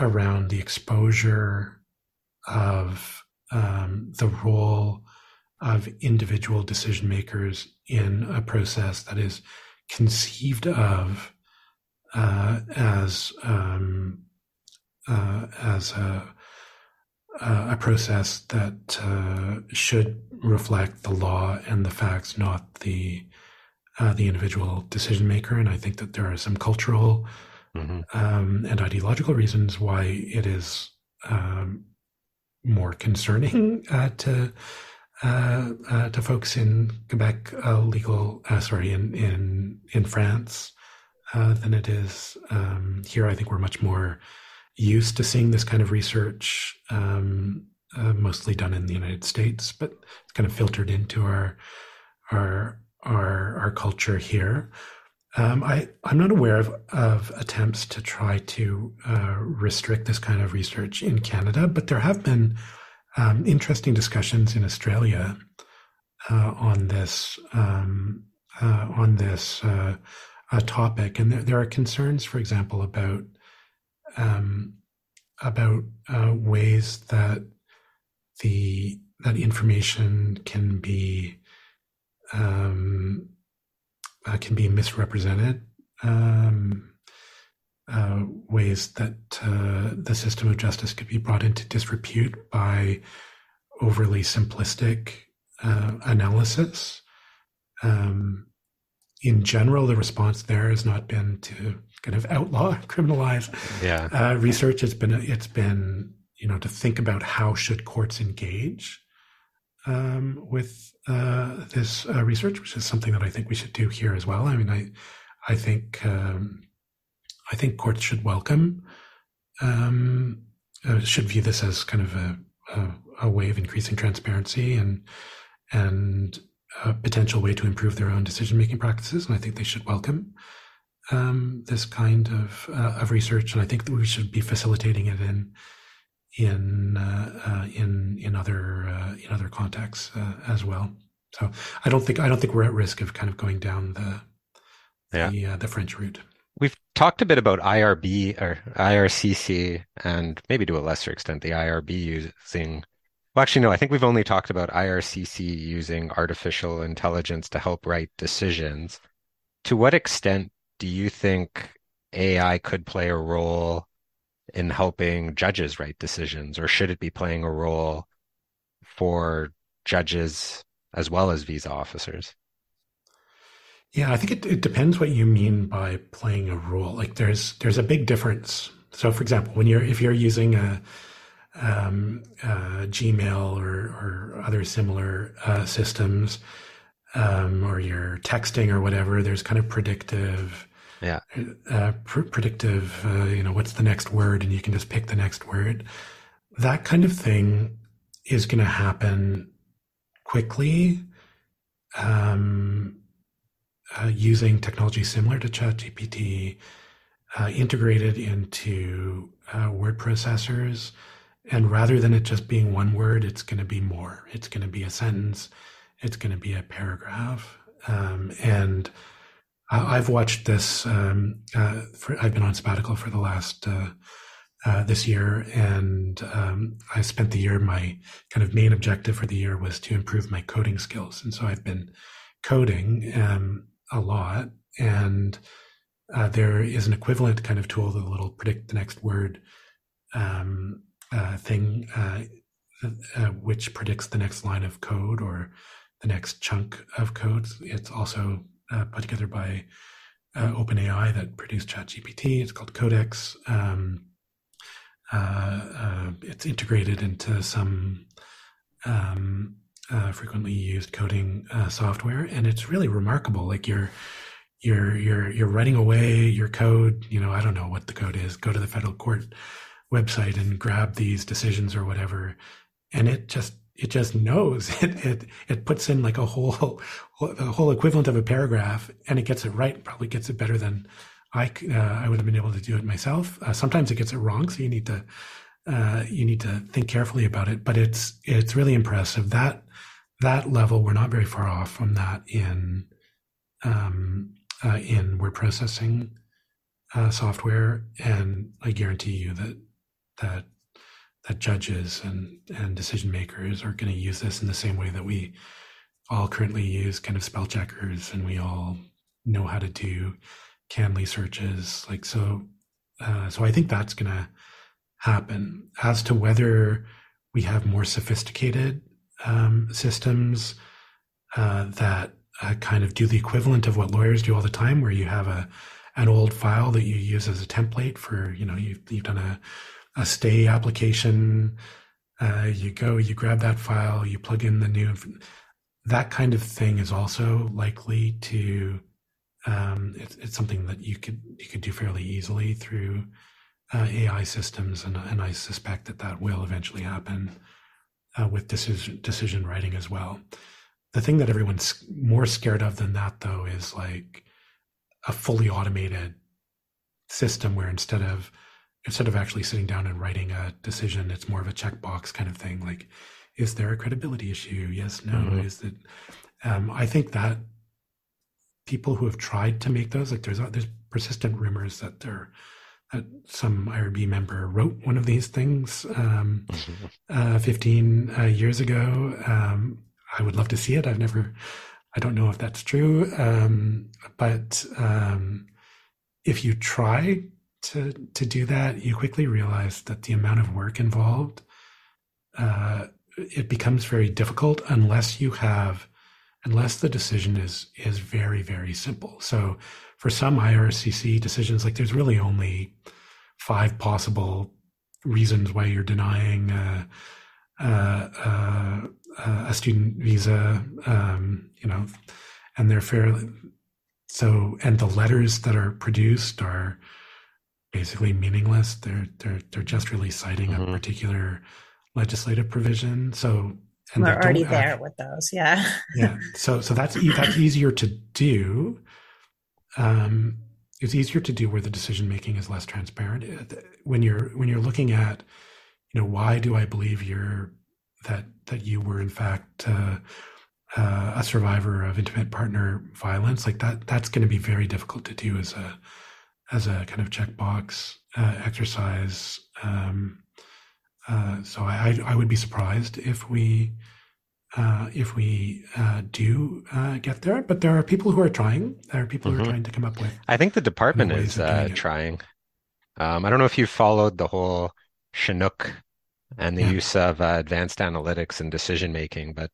around the exposure of um, the role of individual decision makers in a process that is conceived of uh, as um, uh, as a, a process that uh, should reflect the law and the facts, not the uh, the individual decision maker. And I think that there are some cultural mm-hmm. um, and ideological reasons why it is um, more concerning uh, to uh, uh, to folks in Quebec legal, sorry, in in in France than it is um, here. I think we're much more used to seeing this kind of research, um, uh, mostly done in the United States, but it's kind of filtered into our our our, our culture here. Um, I, I'm not aware of, of attempts to try to uh, restrict this kind of research in Canada, but there have been um, interesting discussions in Australia uh, on this um, uh, on this uh, topic, and there, there are concerns, for example, about um, about uh, ways that the that information can be um, uh, can be misrepresented, um, uh, ways that uh, the system of justice could be brought into disrepute by overly simplistic uh, analysis. Um, in general, the response there has not been to kind of outlaw, criminalize yeah. uh, research. It's been it's been you know to think about how should courts engage um, with uh, this uh, research, which is something that I think we should do here as well. I mean, I I think um, I think courts should welcome um, uh, should view this as kind of a, a, a way of increasing transparency and and a potential way to improve their own decision making practices, and I think they should welcome um, this kind of uh, of research, and I think that we should be facilitating it in in uh, uh, in in other uh, in other contexts uh, as well. So I don't think I don't think we're at risk of kind of going down the the, uh, the French route. We've talked a bit about IRB or IRCC and maybe to a lesser extent the IRB using well actually no I think we've only talked about IRCC using artificial intelligence to help write decisions. To what extent do you think AI could play a role in helping judges write decisions or should it be playing a role for judges as well as visa officers? Yeah, I think it, it depends what you mean by playing a role. Like there's there's a big difference. So, for example, when you're if you're using a, um, uh, Gmail or or other similar uh, systems, um, or you're texting or whatever, there's kind of predictive. Yeah. Uh, pr- predictive. Uh, you know, what's the next word, and you can just pick the next word. That kind of thing is going to happen quickly. Um, uh, using technology similar to ChatGPT, uh, integrated into uh, word processors. And rather than it just being one word, it's going to be more. It's going to be a sentence. It's going to be a paragraph. Um, and I've watched this. Um, uh, for, I've been on sabbatical for the last uh, uh, this year, and um, I spent the year. My kind of main objective for the year was to improve my coding skills, and so I've been coding. Um, a lot. And uh, there is an equivalent kind of tool that will predict the next word um, uh, thing, uh, which predicts the next line of code or the next chunk of code. It's also uh, put together by uh, OpenAI that produced ChatGPT. It's called Codex. Um, it's integrated into some um, uh, frequently used coding uh, software, and it's really remarkable. Like you're you're you're you're writing away your code. You know, I don't know what the code is. Go to the federal court website and grab these decisions or whatever, and it just it just knows it it it puts in like a whole the whole equivalent of a paragraph, and it gets it right. Probably gets it better than I uh, I would have been able to do it myself. Uh, sometimes it gets it wrong, so you need to uh, you need to think carefully about it. But it's it's really impressive that that level we're not very far off from that in um, uh, in word processing uh, software, and I guarantee you that that that judges and and decision makers are going to use this in the same way that we all currently use kind of spell checkers, and we all know how to do CanLII searches. Like so, uh, so I think that's going to happen. As to whether we have more sophisticated um, systems uh, that uh, kind of do the equivalent of what lawyers do all the time, where you have a an old file that you use as a template for, you know, you've, you've done a, a stay application. Uh, you go, you grab that file, you plug in the new. That kind of thing is also likely to. Um, it, it's something that you could you could do fairly easily through uh, AI systems, and, and I suspect that that will eventually happen uh, with decision decision writing as well. The thing that everyone's more scared of than that, though, is like a fully automated system where instead of instead of actually sitting down and writing a decision, it's more of a checkbox kind of thing. Like, is there a credibility issue? Yes, no. Mm-hmm. Is it? Um, I think that people who have tried to make those, like, there's there's persistent rumors that there that some IRB member wrote one of these things um, uh, 15 uh, years ago. Um, I would love to see it. I've never, I don't know if that's true. Um, but um, if you try to, to do that, you quickly realize that the amount of work involved, uh, it becomes very difficult unless you have, unless the decision is, is very, very simple. So for some IRCC decisions, like there's really only five possible reasons why you're denying uh, uh, uh, uh, a student visa, um, you know, and they're fairly so, and the letters that are produced are basically meaningless. They're they're they're just really citing mm-hmm. a particular legislative provision. So, and we're already there with those, yeah. yeah. So so that's that's easier to do um, it's easier to do where the decision making is less transparent. Uh, when you're when you're looking at, you know, why do I believe you're that that you were in fact uh, uh, a survivor of intimate partner violence, like that, that's going to be very difficult to do as a as a kind of checkbox uh, exercise. Um, uh, so I, I would be surprised if we uh, if we uh, do uh, get there. But there are people who are trying. There are people mm-hmm. who are mm-hmm. trying to come up with. I think the department is uh, trying. Um, I don't know if you followed the whole Chinook and the yeah. use of uh, advanced analytics and decision making, but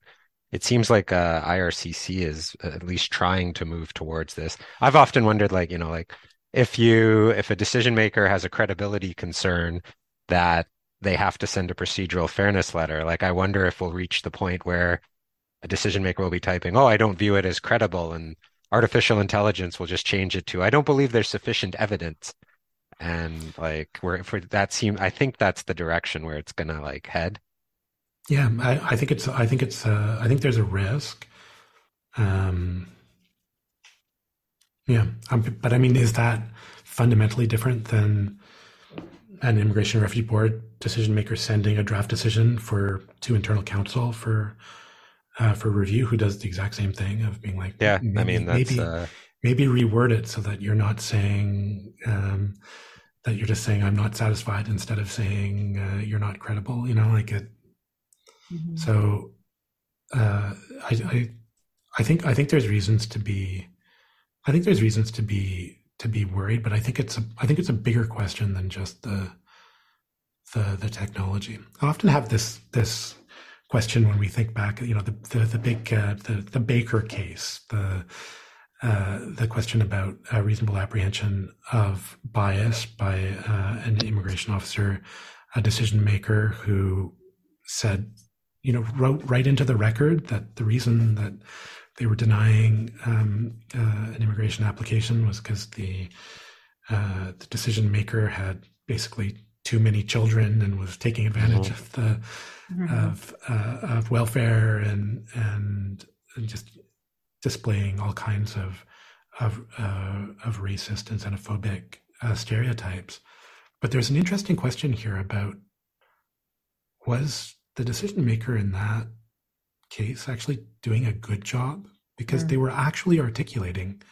it seems like uh, IRCC is at least trying to move towards this. I've often wondered, like you know, like if you if a decision maker has a credibility concern that they have to send a procedural fairness letter. Like, I wonder if we'll reach the point where a decision maker will be typing, "Oh, I don't view it as credible," and artificial intelligence will just change it to, "I don't believe there's sufficient evidence." And like, where for that seem, I think that's the direction where it's gonna like head. Yeah, I, I think it's. I think it's. Uh, I think there's a risk. Um, yeah, um, but I mean, is that fundamentally different than an immigration refugee board decision maker sending a draft decision for to internal counsel for uh, for review who does the exact same thing of being like yeah maybe, i mean maybe uh... maybe reword it so that you're not saying um, that you're just saying i'm not satisfied instead of saying uh, you're not credible you know like it mm-hmm. so uh, I, I i think i think there's reasons to be i think there's reasons to be to be worried, but I think it's a I think it's a bigger question than just the the the technology. I often have this this question when we think back, you know, the the, the big uh, the the Baker case, the uh, the question about uh, reasonable apprehension of bias by uh, an immigration officer, a decision maker who said, you know, wrote right into the record that the reason that they were denying um, uh, an immigration application was because the uh, the decision maker had basically too many children and was taking advantage mm-hmm. of the mm-hmm. of uh, of welfare and and just displaying all kinds of of uh, of racist and xenophobic uh, stereotypes. But there's an interesting question here about was the decision maker in that case actually doing a good job because mm. they were actually articulating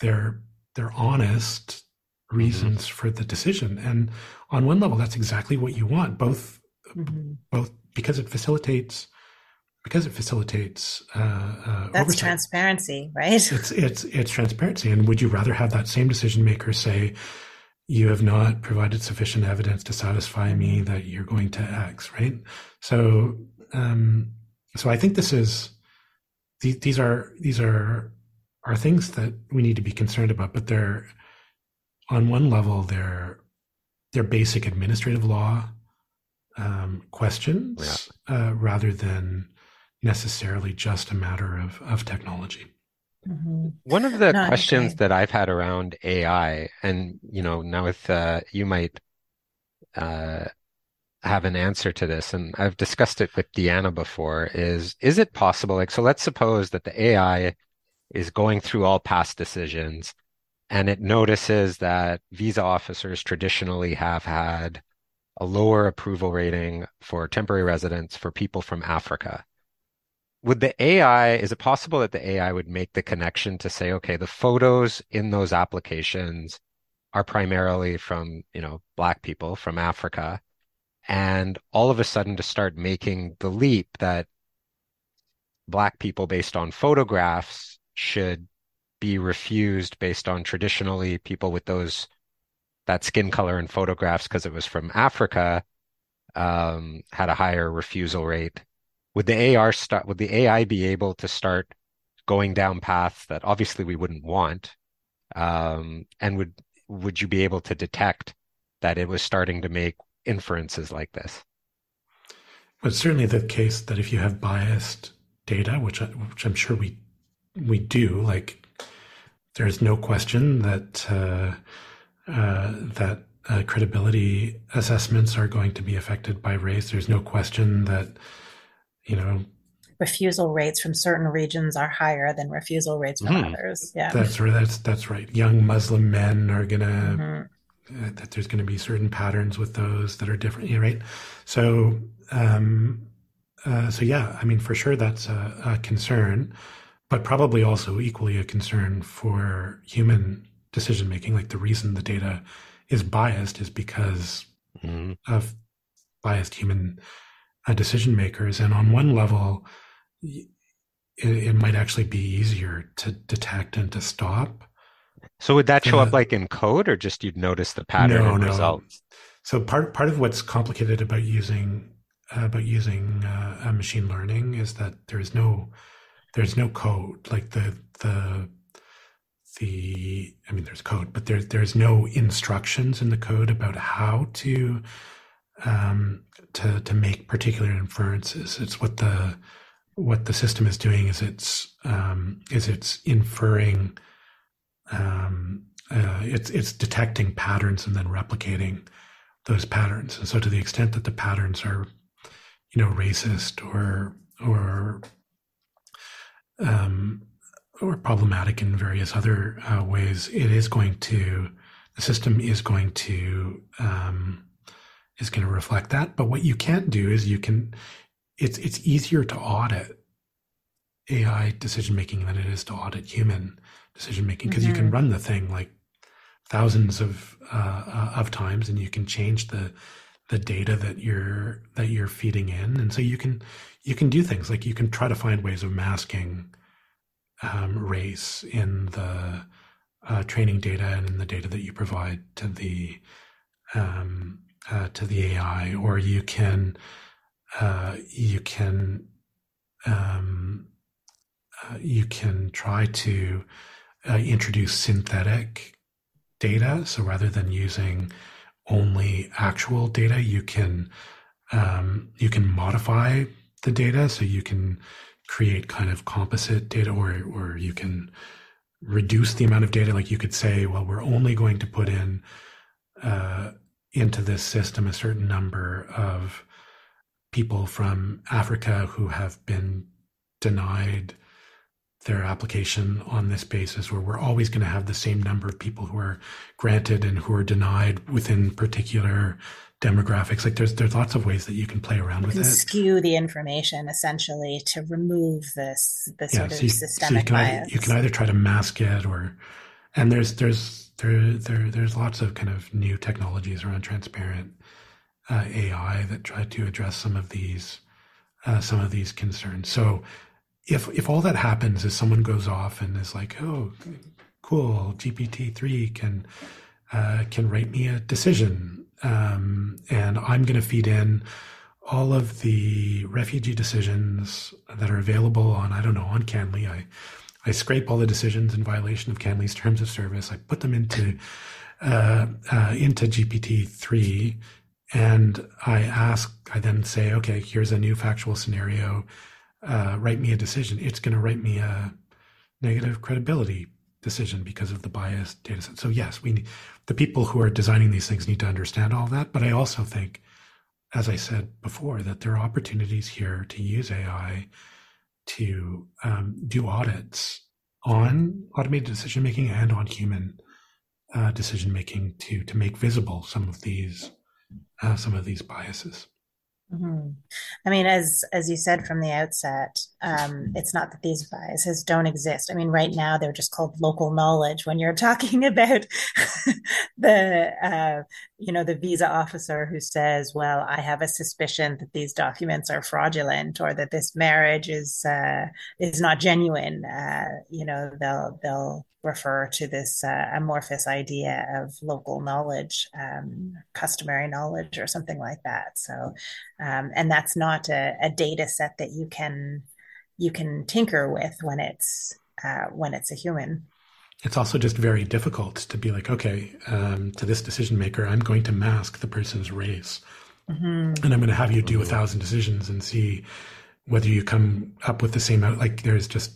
their their honest reasons mm-hmm. for the decision and on one level that's exactly what you want both mm-hmm. both because it facilitates because it facilitates uh, uh, that's oversight. transparency right it's it's it's transparency and would you rather have that same decision maker say you have not provided sufficient evidence to satisfy me mm-hmm. that you're going to x right so um, so I think this is these are these are are things that we need to be concerned about, but they're on one level they're they're basic administrative law um, questions yeah. uh, rather than necessarily just a matter of of technology. Mm-hmm. One of the no, questions that I've had around AI, and you know, now with uh, you might uh, have an answer to this, and I've discussed it with Deanna before, is is it possible? Like, so let's suppose that the AI is going through all past decisions and it notices that visa officers traditionally have had a lower approval rating for temporary residents for people from Africa. Would the AI, is it possible that the AI would make the connection to say, okay, the photos in those applications are primarily from, you know, Black people from Africa and all of a sudden to start making the leap that black people based on photographs should be refused based on traditionally people with those that skin color in photographs because it was from Africa um, had a higher refusal rate. Would the AR start? Would the AI be able to start going down paths that obviously we wouldn't want? Um, and would would you be able to detect that it was starting to make inferences like this. But certainly the case that if you have biased data, which I, which I'm sure we we do, like there's no question that uh, uh, that uh, credibility assessments are going to be affected by race. There's no question that you know refusal rates from certain regions are higher than refusal rates from mm. others. Yeah, that's right. That's that's right. Young Muslim men are gonna mm-hmm that there's going to be certain patterns with those that are different, right? So, um, uh, so yeah, I mean, for sure that's a, a, concern, but probably also equally a concern for human decision making. Like the reason the data is biased is because mm-hmm. of biased human uh, decision makers. And on one level, it, it, might actually be easier to detect and to stop. So would that show up like in code, or just you'd notice the pattern no, no. results? So part part of what's complicated about using uh, about using uh, machine learning is that there's no there's no code like the the the I mean there's code, but there there's no instructions in the code about how to um, to to make particular inferences. It's what the what the system is doing is it's um, is it's inferring um, uh, it's it's detecting patterns and then replicating those patterns. And so to the extent that the patterns are you know racist or or um, or problematic in various other uh, ways, it is going to the system is going to um, is going to reflect that. But what you can't do is you can it's it's easier to audit AI decision making than it is to audit human decision making because mm-hmm. you can mm-hmm. run the thing like thousands of uh, uh, of times and you can change the the data that you're that you're feeding in and so you can you can do things like you can try to find ways of masking um, race in the uh, training data and in the data that you provide to the um, uh, to the AI, or you can uh, you can um, uh, you can try to uh, introduce synthetic data. So rather than using only actual data, you can um, you can modify the data. So you can create kind of composite data, or or you can reduce the amount of data. Like you could say, well, we're only going to put in uh, into this system a certain number of people from Africa who have been denied their application on this basis, where we're always going to have the same number of people who are granted and who are denied within particular demographics. Like there's there's lots of ways that you can play around with it. Skew the information essentially to remove this the sort yeah, so you, of systemic so you can bias. Either, you can either try to mask it or, and there's there's there there there's lots of kind of new technologies around transparent uh, AI that try to address some of these uh, some of these concerns. So if if all that happens is someone goes off and is like, oh, cool, GPT three can uh, can write me a decision, um, and I'm going to feed in all of the refugee decisions that are available on I don't know on CanLII. I I scrape all the decisions in violation of CanLII's terms of service. I put them into uh, uh, into GPT three, and I ask. I then say, okay, here's a new factual scenario uh, write me a decision, it's going to write me a negative credibility decision because of the biased data set. So yes, we need, the people who are designing these things need to understand all that. But I also think, as I said before, that there are opportunities here to use AI to um, do audits on automated decision making and on human uh, decision making to to make visible some of these uh, some of these biases. Mm-hmm. I mean, as as you said from the outset, um, it's not that these biases don't exist. I mean, right now they're just called local knowledge. When you're talking about the, uh, you know, the visa officer who says, "Well, I have a suspicion that these documents are fraudulent or that this marriage is uh, is not genuine," uh, you know, they'll they'll refer to this uh, amorphous idea of local knowledge, um, customary knowledge, or something like that. So, um, and that's not a, a, data set that you can you can tinker with when it's uh, when it's a human. It's also just very difficult to be like, okay, um, to this decision maker, I'm going to mask the person's race, mm-hmm. and I'm going to have you do a thousand decisions and see whether you come up with the same out. Like, there's just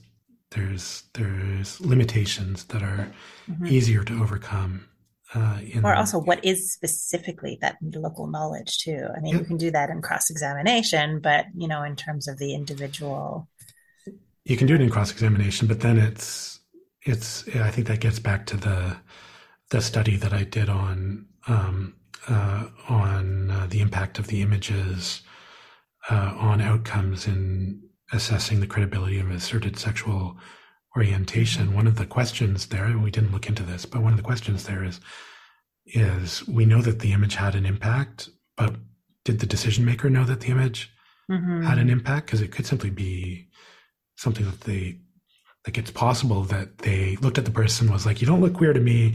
there's there's limitations that are mm-hmm. easier to overcome. Uh, or also, what is specifically that local knowledge too? I mean, yep. you can do that in cross examination, but you know, in terms of the individual, you can do it in cross examination, but then it's it's. I think that gets back to the the study that I did on um, uh, on uh, the impact of the images uh, on outcomes in assessing the credibility of asserted sexual orientation. One of the questions there, and we didn't look into this, but one of the questions there is, is we know that the image had an impact, but did the decision maker know that the image mm-hmm. had an impact? Because it could simply be something that they like it's possible that they looked at the person was like, you don't look queer to me,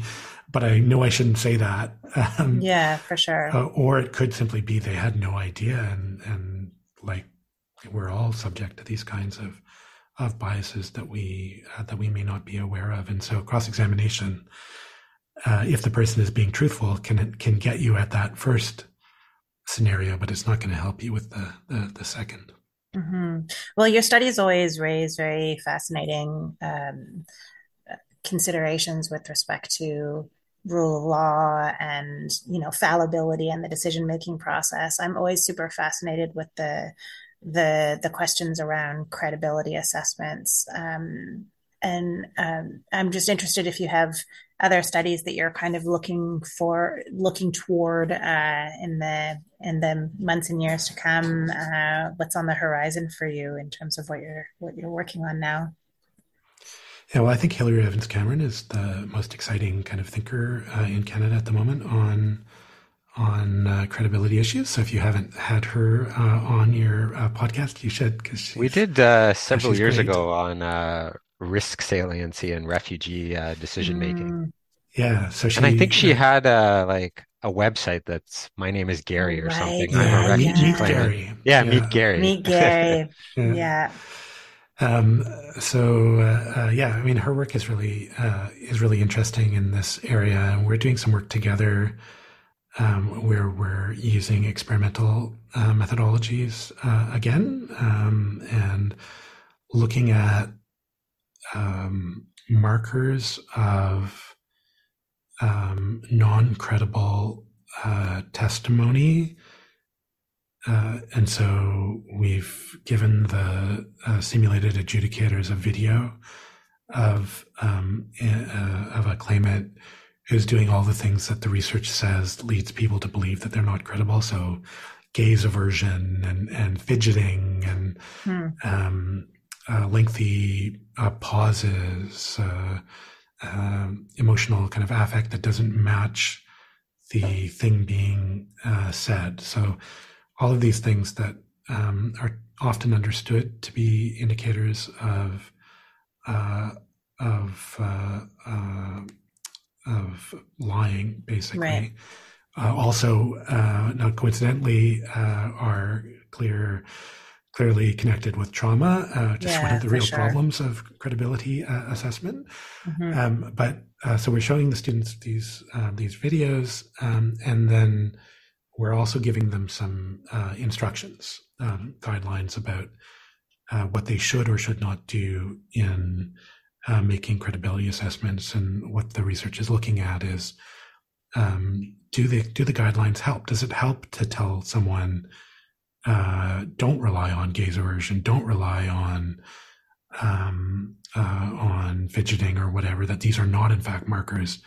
but I know I shouldn't say that. Um, yeah, for sure. Uh, or it could simply be they had no idea, and and like we're all subject to these kinds of of biases that we uh, that we may not be aware of, and so cross examination, uh, if the person is being truthful, can can get you at that first scenario, but it's not going to help you with the the, the 2nd mm-hmm. Well, your studies always raise very fascinating um, considerations with respect to rule of law and you know fallibility and the decision making process. I'm always super fascinated with the the the questions around credibility assessments. Um, and um, i'm just interested if you have other studies that you're kind of looking for looking toward uh, in the in the months and years to come. Uh, what's on the horizon for you in terms of what you're what you're working on now? Yeah, well, I think Hilary Evans Cameron is the most exciting kind of thinker uh, in Canada at the moment on on uh, credibility issues. So if you haven't had her uh, on your uh, podcast, you should. Because we did uh, several years great. ago on uh, risk saliency and refugee decision making. Mm. Yeah, so she, and I think she had a like a website that's my name is Gary or right. something. Yeah, I'm a refugee meet, meet Gary. Yeah, yeah, meet Gary. Meet Gary. yeah. yeah. Um, so uh, uh, yeah, I mean, her work is really uh, is really interesting in this area, and we're doing some work together um, where we're using experimental uh, methodologies uh, again um, and looking at um, markers of um, non-credible uh, testimony uh, and so we've given the uh, simulated adjudicators a video of um, uh, of a claimant who's doing all the things that the research says leads people to believe that they're not credible. So gaze aversion and and fidgeting and hmm. um, uh, lengthy uh, pauses, uh, um, emotional kind of affect that doesn't match the thing being said. So all of these things that um, are often understood to be indicators of uh, of uh, uh, of lying, basically. Right. Uh, also, uh, not coincidentally, uh, are clear clearly connected with trauma, uh, just yeah, one of the real sure. problems of credibility uh, assessment. Mm-hmm. Um, but uh, so we're showing the students these these videos, um, and then we're also giving them some uh, instructions, um, guidelines about uh, what they should or should not do in uh, making credibility assessments. And what the research is looking at is um, do the do the guidelines help? Does it help to tell someone uh, don't rely on gaze aversion, don't rely on um, uh, on fidgeting or whatever? That these are not in fact markers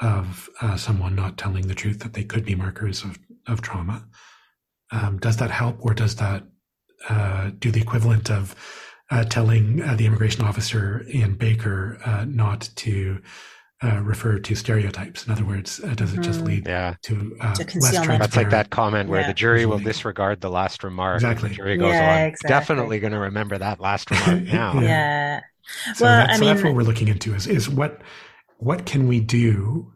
of uh, someone not telling the truth that they could be markers of, of trauma. Um, does that help, or does that uh, do the equivalent of uh, telling uh, the immigration officer in Baker uh, not to uh, refer to stereotypes? In other words, does it just mm-hmm. lead yeah. to, to less That's like that comment where yeah. the jury will disregard the last remark. Exactly. the jury goes yeah, on, exactly. definitely going to remember that last remark now. yeah. So, well, that's, I so mean, that's what we're looking into is is what what can we do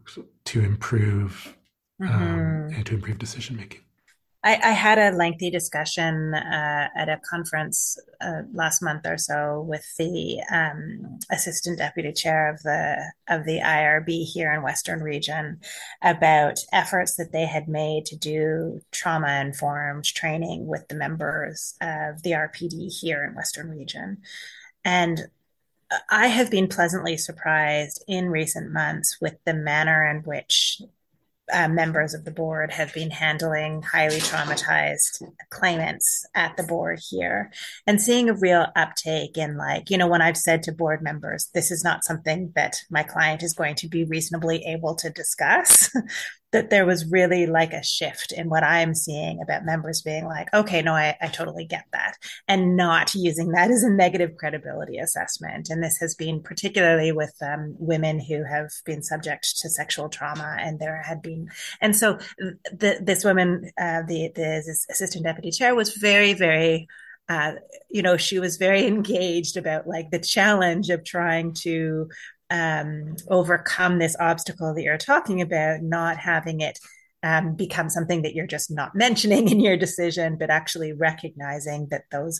to improve um, mm-hmm. um, and to improve decision making? I, I, had a lengthy discussion uh, at a conference uh, last month or so with the um, assistant deputy chair of the of the IRB here in Western Region about efforts that they had made to do trauma informed training with the members of the RPD here in Western Region, and I have been pleasantly surprised in recent months with the manner in which uh, members of the board have been handling highly traumatized claimants at the board here and seeing a real uptake in like you know when i've said to board members this is not something that my client is going to be reasonably able to discuss that there was really like a shift in what I'm seeing about members being like, okay, no, I, I totally get that, and not using that as a negative credibility assessment. And this has been particularly with um, women who have been subject to sexual trauma, and there had been, and so the, this woman, uh, the the assistant deputy chair, was very very uh, you know, she was very engaged about like the challenge of trying to um, overcome this obstacle that you're talking about, not having it um, become something that you're just not mentioning in your decision, but actually recognizing that those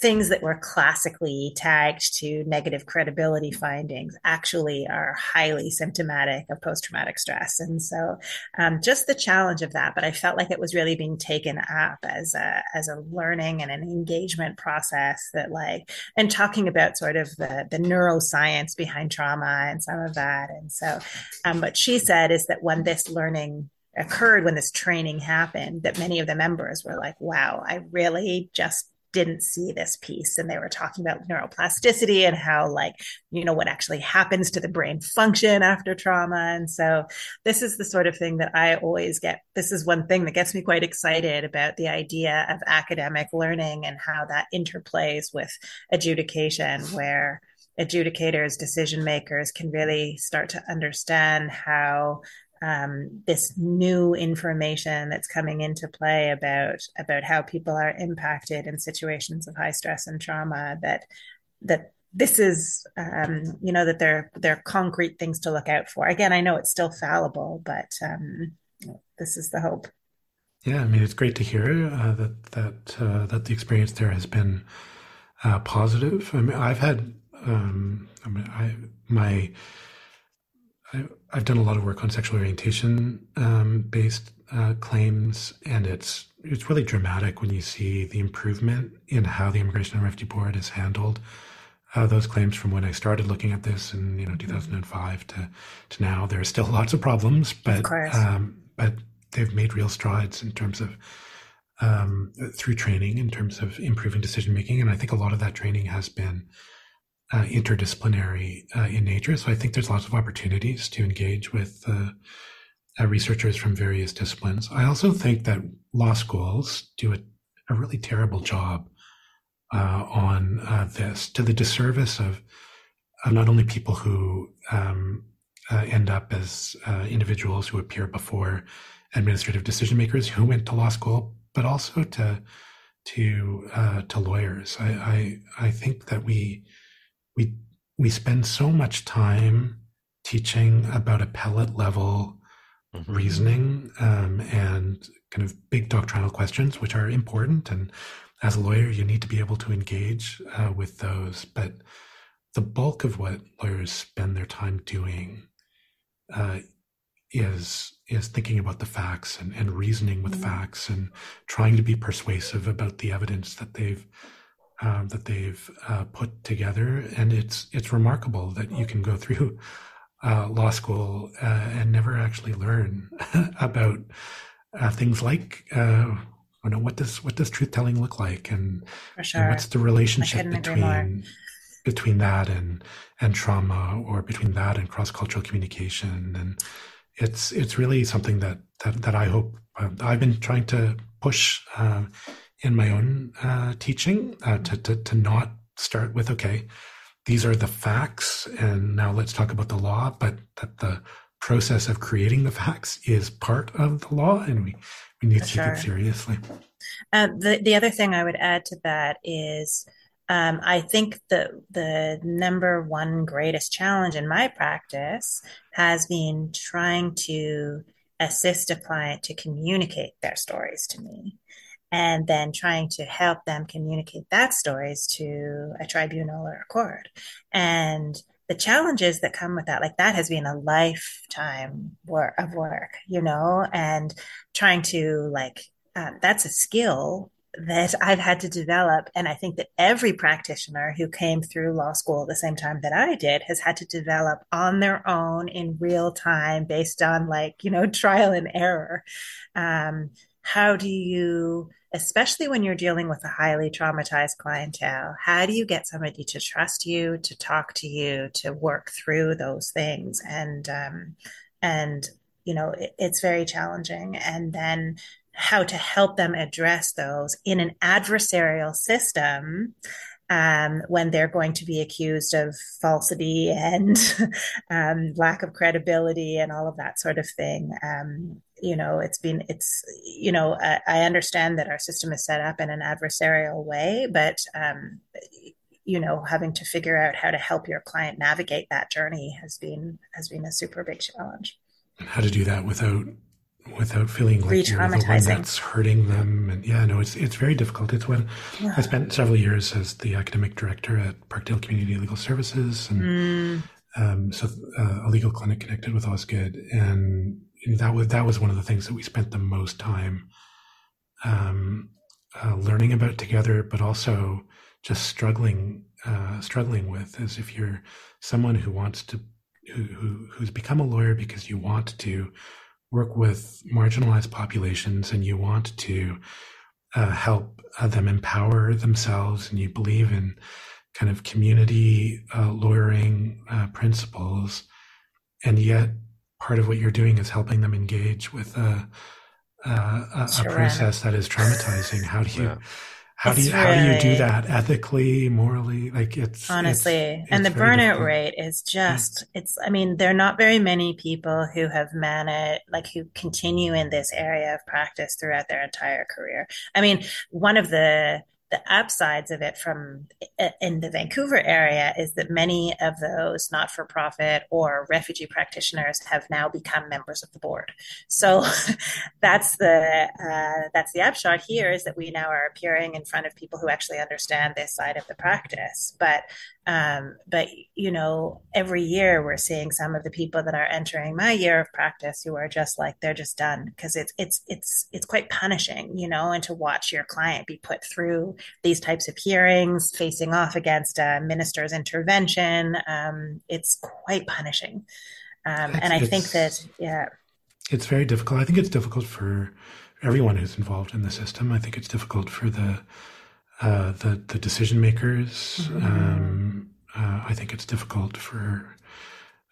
things that were classically tagged to negative credibility findings actually are highly symptomatic of post traumatic stress. And so, um, just the challenge of that. But I felt like it was really being taken up as a as a learning and an engagement process that, like, and talking about sort of the the neuroscience behind trauma and some of that. And so, um, what she said is that when this learning occurred when this training happened that many of the members were like wow i really just didn't see this piece and they were talking about neuroplasticity and how like you know what actually happens to the brain function after trauma. And so this is the sort of thing that i always get. This is one thing that gets me quite excited about the idea of academic learning and how that interplays with adjudication where adjudicators decision makers can really start to understand how um, this new information that's coming into play about about how people are impacted in situations of high stress and trauma that that this is um, you know that they're they're concrete things to look out for. Again i know it's still fallible but um, this is the hope. Yeah i mean it's great to hear uh, that that uh, that the experience there has been uh, positive. I mean i've had um, i mean i my I, have done a lot of work on sexual orientation um, based uh, claims, and it's it's really dramatic when you see the improvement in how the Immigration and Refugee Board has handled uh, those claims from when I started looking at this in you know 2005 to to now. There are still lots of problems, but of um, but they've made real strides in terms of um, through training, in terms of improving decision making, and I think a lot of that training has been uh, interdisciplinary uh, in nature. So I think there's lots of opportunities to engage with uh, uh, researchers from various disciplines. I also think that law schools do a, a really terrible job uh, on uh, this to the disservice of not only people who um, end up as individuals who appear before administrative decision makers who went to law school, but also to to to lawyers. I, I I think that we we we spend so much time teaching about appellate level mm-hmm. reasoning um, and kind of big doctrinal questions, which are important. And as a lawyer, you need to be able to engage uh, with those. But the bulk of what lawyers spend their time doing uh, is is thinking about the facts and, and reasoning with mm-hmm. facts and trying to be persuasive about the evidence that they've um, that they've uh, put together, and it's it's remarkable that you can go through uh, law school uh, and never actually learn about uh, things like uh, you know what does what does truth telling look like, and, sure. and what's the relationship between between that and and trauma, or between that and cross cultural communication, and it's it's really something that that, that I hope uh, I've been trying to push in my own uh, teaching uh, to, to, to not start with, okay, these are the facts, and now let's talk about the law, but that the process of creating the facts is part of the law, and we, we need For to sure. take it seriously. Uh, the, the other thing I would add to that is um, I think the the number one greatest challenge in my practice has been trying to assist a client to communicate their stories to me and then trying to help them communicate that stories to a tribunal or a court. And the challenges that come with that, like that has been a lifetime work of work, you know, and trying to like, uh, that's a skill that I've had to develop. And I think that every practitioner who came through law school at the same time that I did has had to develop on their own in real time based on like, you know, trial and error. Um, how do you especially when you're dealing with a highly traumatized clientele how do you get somebody to trust you to talk to you to work through those things and um, and you know, it, it's very challenging. And then how to help them address those in an adversarial system um, when they're going to be accused of falsity and um, lack of credibility and all of that sort of thing. Um, you know, it's been, it's, you know, I, I, understand that our system is set up in an adversarial way, but, um, you know, having to figure out how to help your client navigate that journey has been, has been a super big challenge. And how to do that without without feeling like you're the one that's hurting them. And yeah, no, it's it's very difficult. It's when yeah. I spent several years as the academic director at Parkdale Community Legal Services, and mm. um, so uh, a legal clinic connected with Osgoode and that was that was one of the things that we spent the most time um, uh, learning about together, but also just struggling uh, struggling with. As if you're someone who wants to who, who who's become a lawyer because you want to work with marginalized populations and you want to uh, help uh, them empower themselves and you believe in kind of community uh, lawyering uh, principles and yet part of what you're doing is helping them engage with a, a, a, a process that is traumatizing how do you yeah. How do you really, how do you do that ethically, morally? Like it's honestly, it's, and the burnout difficult. rate is just it's. I mean, there are not very many people who have managed like who continue in this area of practice throughout their entire career. I mean, one of the the upsides of it from in the Vancouver area is that many of those not-for-profit or refugee practitioners have now become members of the board. So that's the uh, that's the upshot here is that we now are appearing in front of people who actually understand this side of the practice. But um, but you know, every year we're seeing some of the people that are entering my year of practice who are just like they're just done because it's it's it's it's quite punishing, you know, and to watch your client be put through these types of hearings, facing off against a minister's intervention. Um, it's quite punishing. Um, and I think that, yeah. It's very difficult. I think it's difficult for everyone who's involved in the system. I think it's difficult for the uh, the, the decision makers. Mm-hmm. Um, uh, I think it's difficult for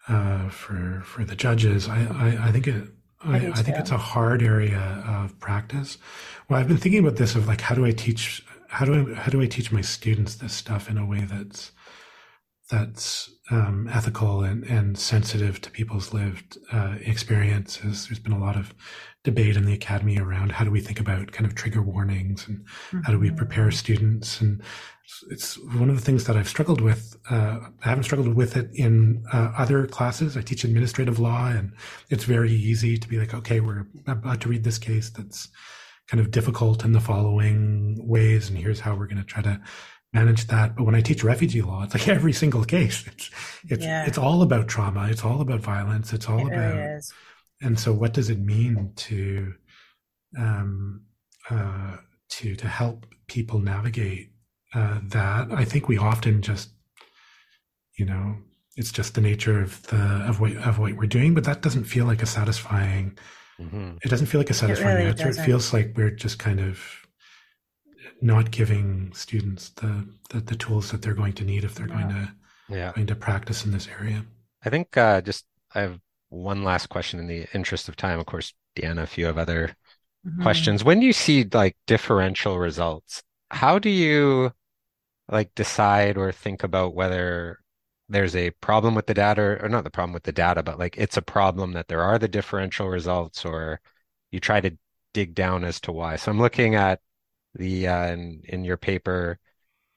uh, for for the judges. I, I, I think it I, I, I think it's a hard area of practice. Well, I've been thinking about this of like how do I teach how do I how do I teach my students this stuff in a way that's that's um, ethical and, and sensitive to people's lived uh, experiences. There's been a lot of debate in the academy around how do we think about kind of trigger warnings and mm-hmm. how do we prepare mm-hmm. students. And it's one of the things that I've struggled with. Uh, I haven't struggled with it in uh, other classes. I teach administrative law, and it's very easy to be like, okay, we're about to read this case that's kind of difficult in the following ways, and here's how we're going to try to manage that. But when I teach refugee law, it's like every single case. It's it's yeah. it's all about trauma. It's all about violence. It's all it about. Really and so, what does it mean to um, uh, to to help people navigate uh, that? I think we often just, you know, it's just the nature of the of what of what we're doing, but that doesn't feel like a satisfying Mm-hmm. It doesn't feel like a satisfying it really answer. Doesn't. It feels like we're just kind of not giving students the, the, the tools that they're going to need if they're going to yeah. going to practice in this area. I think uh, just I have one last question in the interest of time. Of course, Deanna, a few of other mm-hmm. questions. When you see like differential results, how do you like decide or think about whether there's a problem with the data or not the problem with the data but like it's a problem that there are the differential results or you try to dig down as to why so i'm looking at the uh, in, in your paper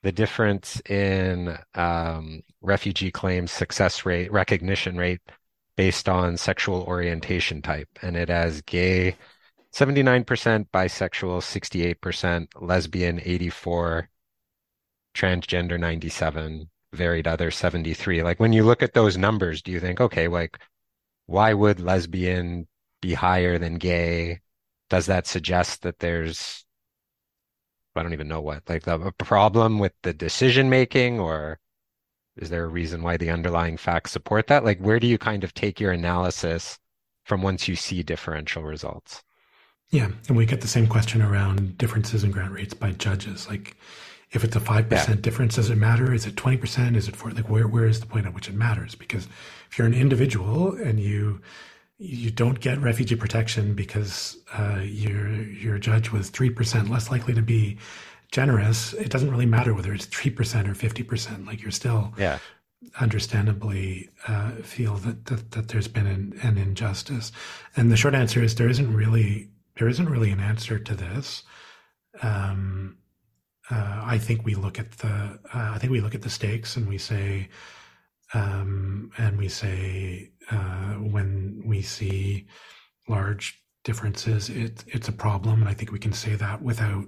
the difference in um, refugee claims success rate recognition rate based on sexual orientation type and it has gay 79% bisexual 68% lesbian 84 transgender 97 varied other 73 like when you look at those numbers do you think okay like why would lesbian be higher than gay? Does that suggest that there's i don't even know what like the, a problem with the decision making or is there a reason why the underlying facts support that like where do you kind of take your analysis from once you see differential results yeah and we get the same question around differences in grant rates by judges like if it's a 5% yeah. difference, does it matter? Is it 20%? Is it for like where, where is the point at which it matters? Because if you're an individual and you, you don't get refugee protection because uh, your your judge was three percent less likely to be generous. It doesn't really matter whether it's three percent or fifty percent. Like you're still yeah understandably uh, feel that, that, that there's been an, an, injustice. And the short answer is there isn't really there isn't really an answer to this. Um, uh, I think we look at the uh, I think we look at the stakes and we say um, and we say uh, when we see large differences, it, it's a problem. And I think we can say that without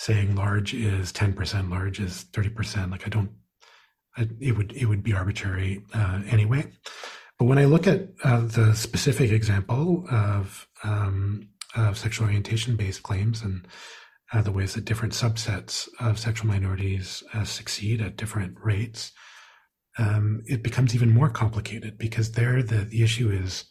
saying large is 10%, large is 30%. Like I don't, I, it would, it would be arbitrary uh, anyway. But when I look at uh, the specific example of, um, of sexual orientation based claims and uh, the ways that different subsets of sexual minorities uh, succeed at different rates, um, it becomes even more complicated because there the, the issue is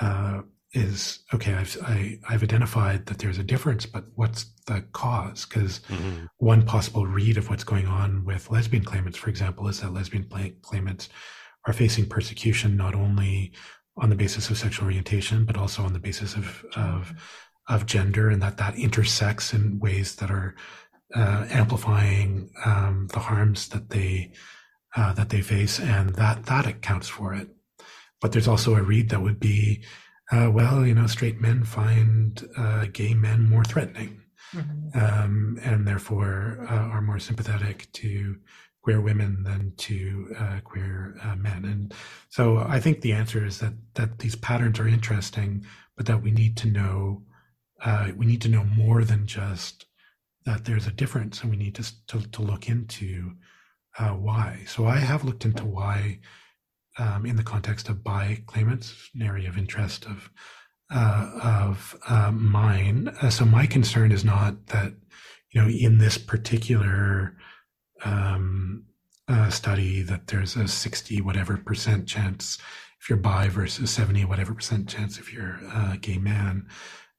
uh, is okay. I've I, have i have identified that there's a difference, but what's the cause? Because mm-hmm. one possible read of what's going on with lesbian claimants, for example, is that lesbian claimants are facing persecution not only on the basis of sexual orientation, but also on the basis of of of gender, and that that intersects in ways that are uh, amplifying um, the harms that they uh, that they face, and that that accounts for it. But there's also a read that would be, uh, well, you know, straight men find uh, gay men more threatening, mm-hmm. um, and therefore uh, are more sympathetic to queer women than to uh, queer uh, men. And so I think the answer is that that these patterns are interesting, but that we need to know we need to know more than just that there's a difference, and we need to to, to look into uh, why. So I have looked into why um, in the context of bi claimants, an area of interest of uh, of uh, mine. Uh, so my concern is not that you know in this particular um, uh, study that there's a sixty whatever percent chance if you're bi versus seventy whatever percent chance if you're a gay man.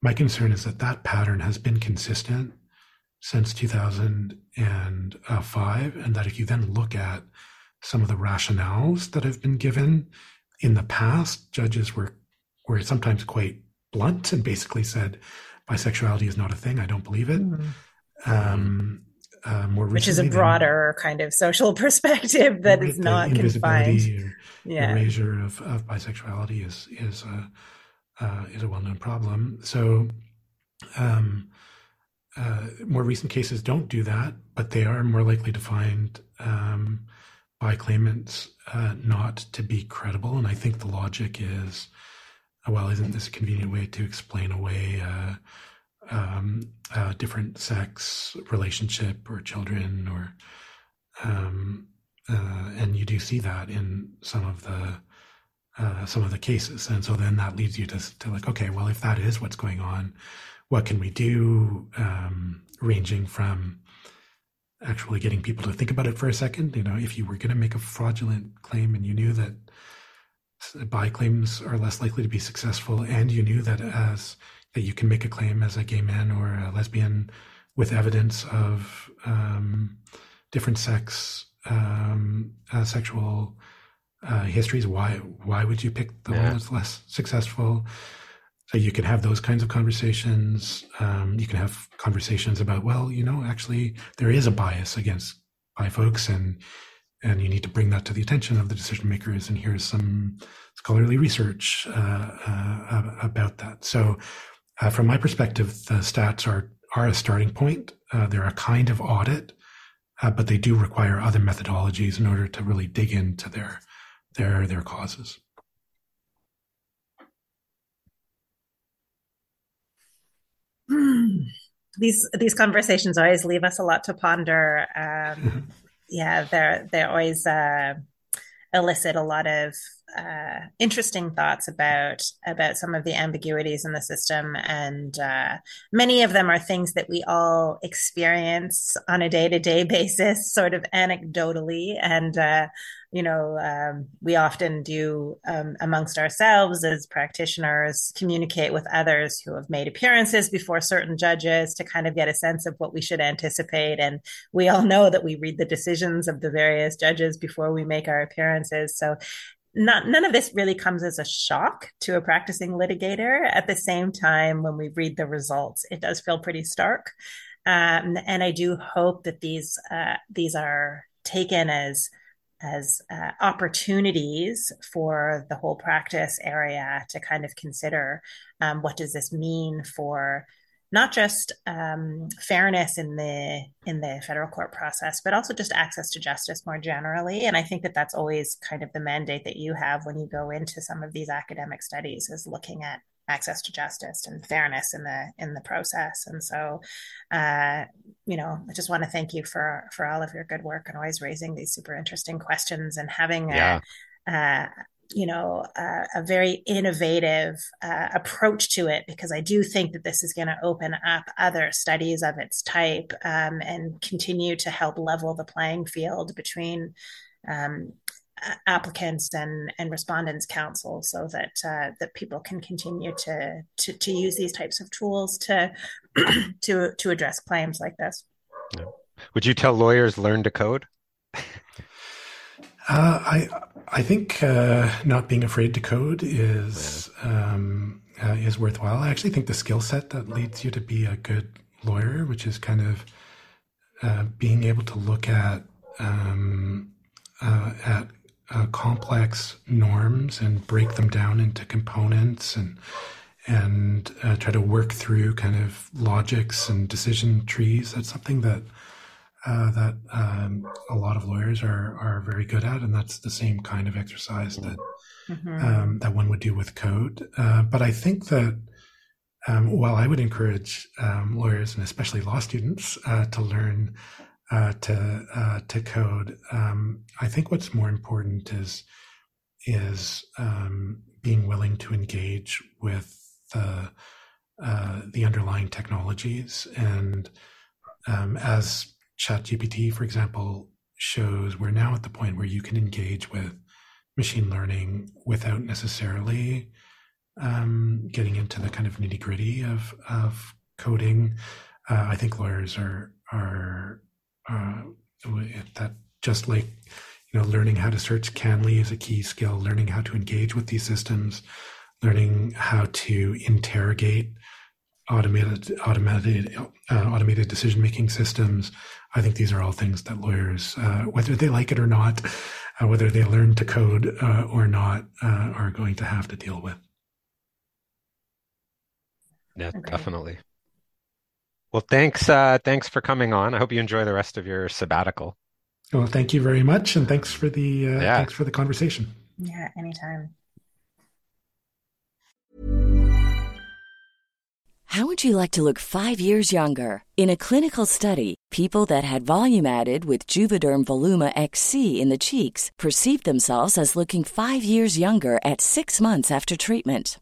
My concern is that that pattern has been consistent since 2005. And that if you then look at some of the rationales that have been given in the past, judges were, were sometimes quite blunt and basically said, bisexuality is not a thing. I don't believe it. Mm-hmm. Um, uh, more which is a broader than, kind of social perspective that is not confined. Yeah, erasure of, of bisexuality is is a uh, is a well known problem. So, um, uh, more recent cases don't do that, but they are more likely to find um, bi claimants uh, not to be credible. And I think the logic is, well, isn't this a convenient way to explain away uh, um, different sex relationship or children or um, uh, and you do see that in some of the uh, some of the cases, and so then that leads you to, to like, okay, well, if that is what's going on, what can we do, um, ranging from actually getting people to think about it for a second. You know, if you were going to make a fraudulent claim and you knew that bi claims are less likely to be successful, and you knew that as that you can make a claim as a gay man or a lesbian with evidence of um, different sex um, uh, sexual uh, histories, why why would you pick the yeah. one that's less successful? You can have those kinds of conversations. Um, you can have conversations about, well, you know, actually there is a bias against bi folks, and and you need to bring that to the attention of the decision makers. And here's some scholarly research uh, uh, about that. So, uh, from my perspective, the stats are are a starting point. Uh, they're a kind of audit, uh, but they do require other methodologies in order to really dig into their their their causes. these these conversations always leave us a lot to ponder. Um, yeah, they're they always uh, elicit a lot of uh, interesting thoughts about about some of the ambiguities in the system, and uh, many of them are things that we all experience on a day to day basis, sort of anecdotally, and uh, you know, um, we often do um, amongst ourselves as practitioners communicate with others who have made appearances before certain judges to kind of get a sense of what we should anticipate. And we all know that we read the decisions of the various judges before we make our appearances. So not none of this really comes as a shock to a practicing litigator. At the same time, when we read the results, it does feel pretty stark. Um, and I do hope that these uh, these are taken as as uh, opportunities for the whole practice area to kind of consider um, what does this mean for not just um, fairness in the in the federal court process, but also just access to justice more generally. And I think that that's always kind of the mandate that you have when you go into some of these academic studies is looking at access to justice and fairness in the in the process. And so, uh, you know, I just want to thank you for for all of your good work and always raising these super interesting questions and having yeah. a, uh, you know uh, a very innovative uh, approach to it because I do think that this is going to open up other studies of its type um, and continue to help level the playing field between um, applicants and and respondents counsel so that uh, that people can continue to, to to use these types of tools to to to address claims like this. Would you tell lawyers learn to code? Uh, I I think uh, not being afraid to code is um, uh, is worthwhile. I actually think the skill set that leads you to be a good lawyer, which is kind of uh, being able to look at um, uh, at uh, complex norms and break them down into components and and try to work through kind of logics and decision trees. That's something that uh, that um, a lot of lawyers are are very good at, and that's the same kind of exercise that mm-hmm. um, that one would do with code. Uh, but I think that um, while I would encourage um, lawyers and especially law students uh, to learn uh, to uh, to code, um, I think what's more important is is um, being willing to engage with the uh, the underlying technologies and as ChatGPT, for example, shows we're now at the point where you can engage with machine learning without necessarily um, getting into the kind of nitty gritty of of coding. Uh, I think lawyers are are uh, that just like you know learning how to search CanLII is a key skill. Learning how to engage with these systems, learning how to interrogate automated automated uh, automated decision making systems. I think these are all things that lawyers, uh, whether they like it or not, uh, whether they learn to code uh, or not, uh, are going to have to deal with. Yeah, okay. definitely. Well, thanks. Uh, thanks for coming on. I hope you enjoy the rest of your sabbatical. Well, thank you very much, and thanks for the yeah. thanks for the conversation. Yeah, anytime. How would you like to look five years younger? In a clinical study, people that had volume added with Juvederm Voluma XC in the cheeks perceived themselves as looking five years younger at six months after treatment.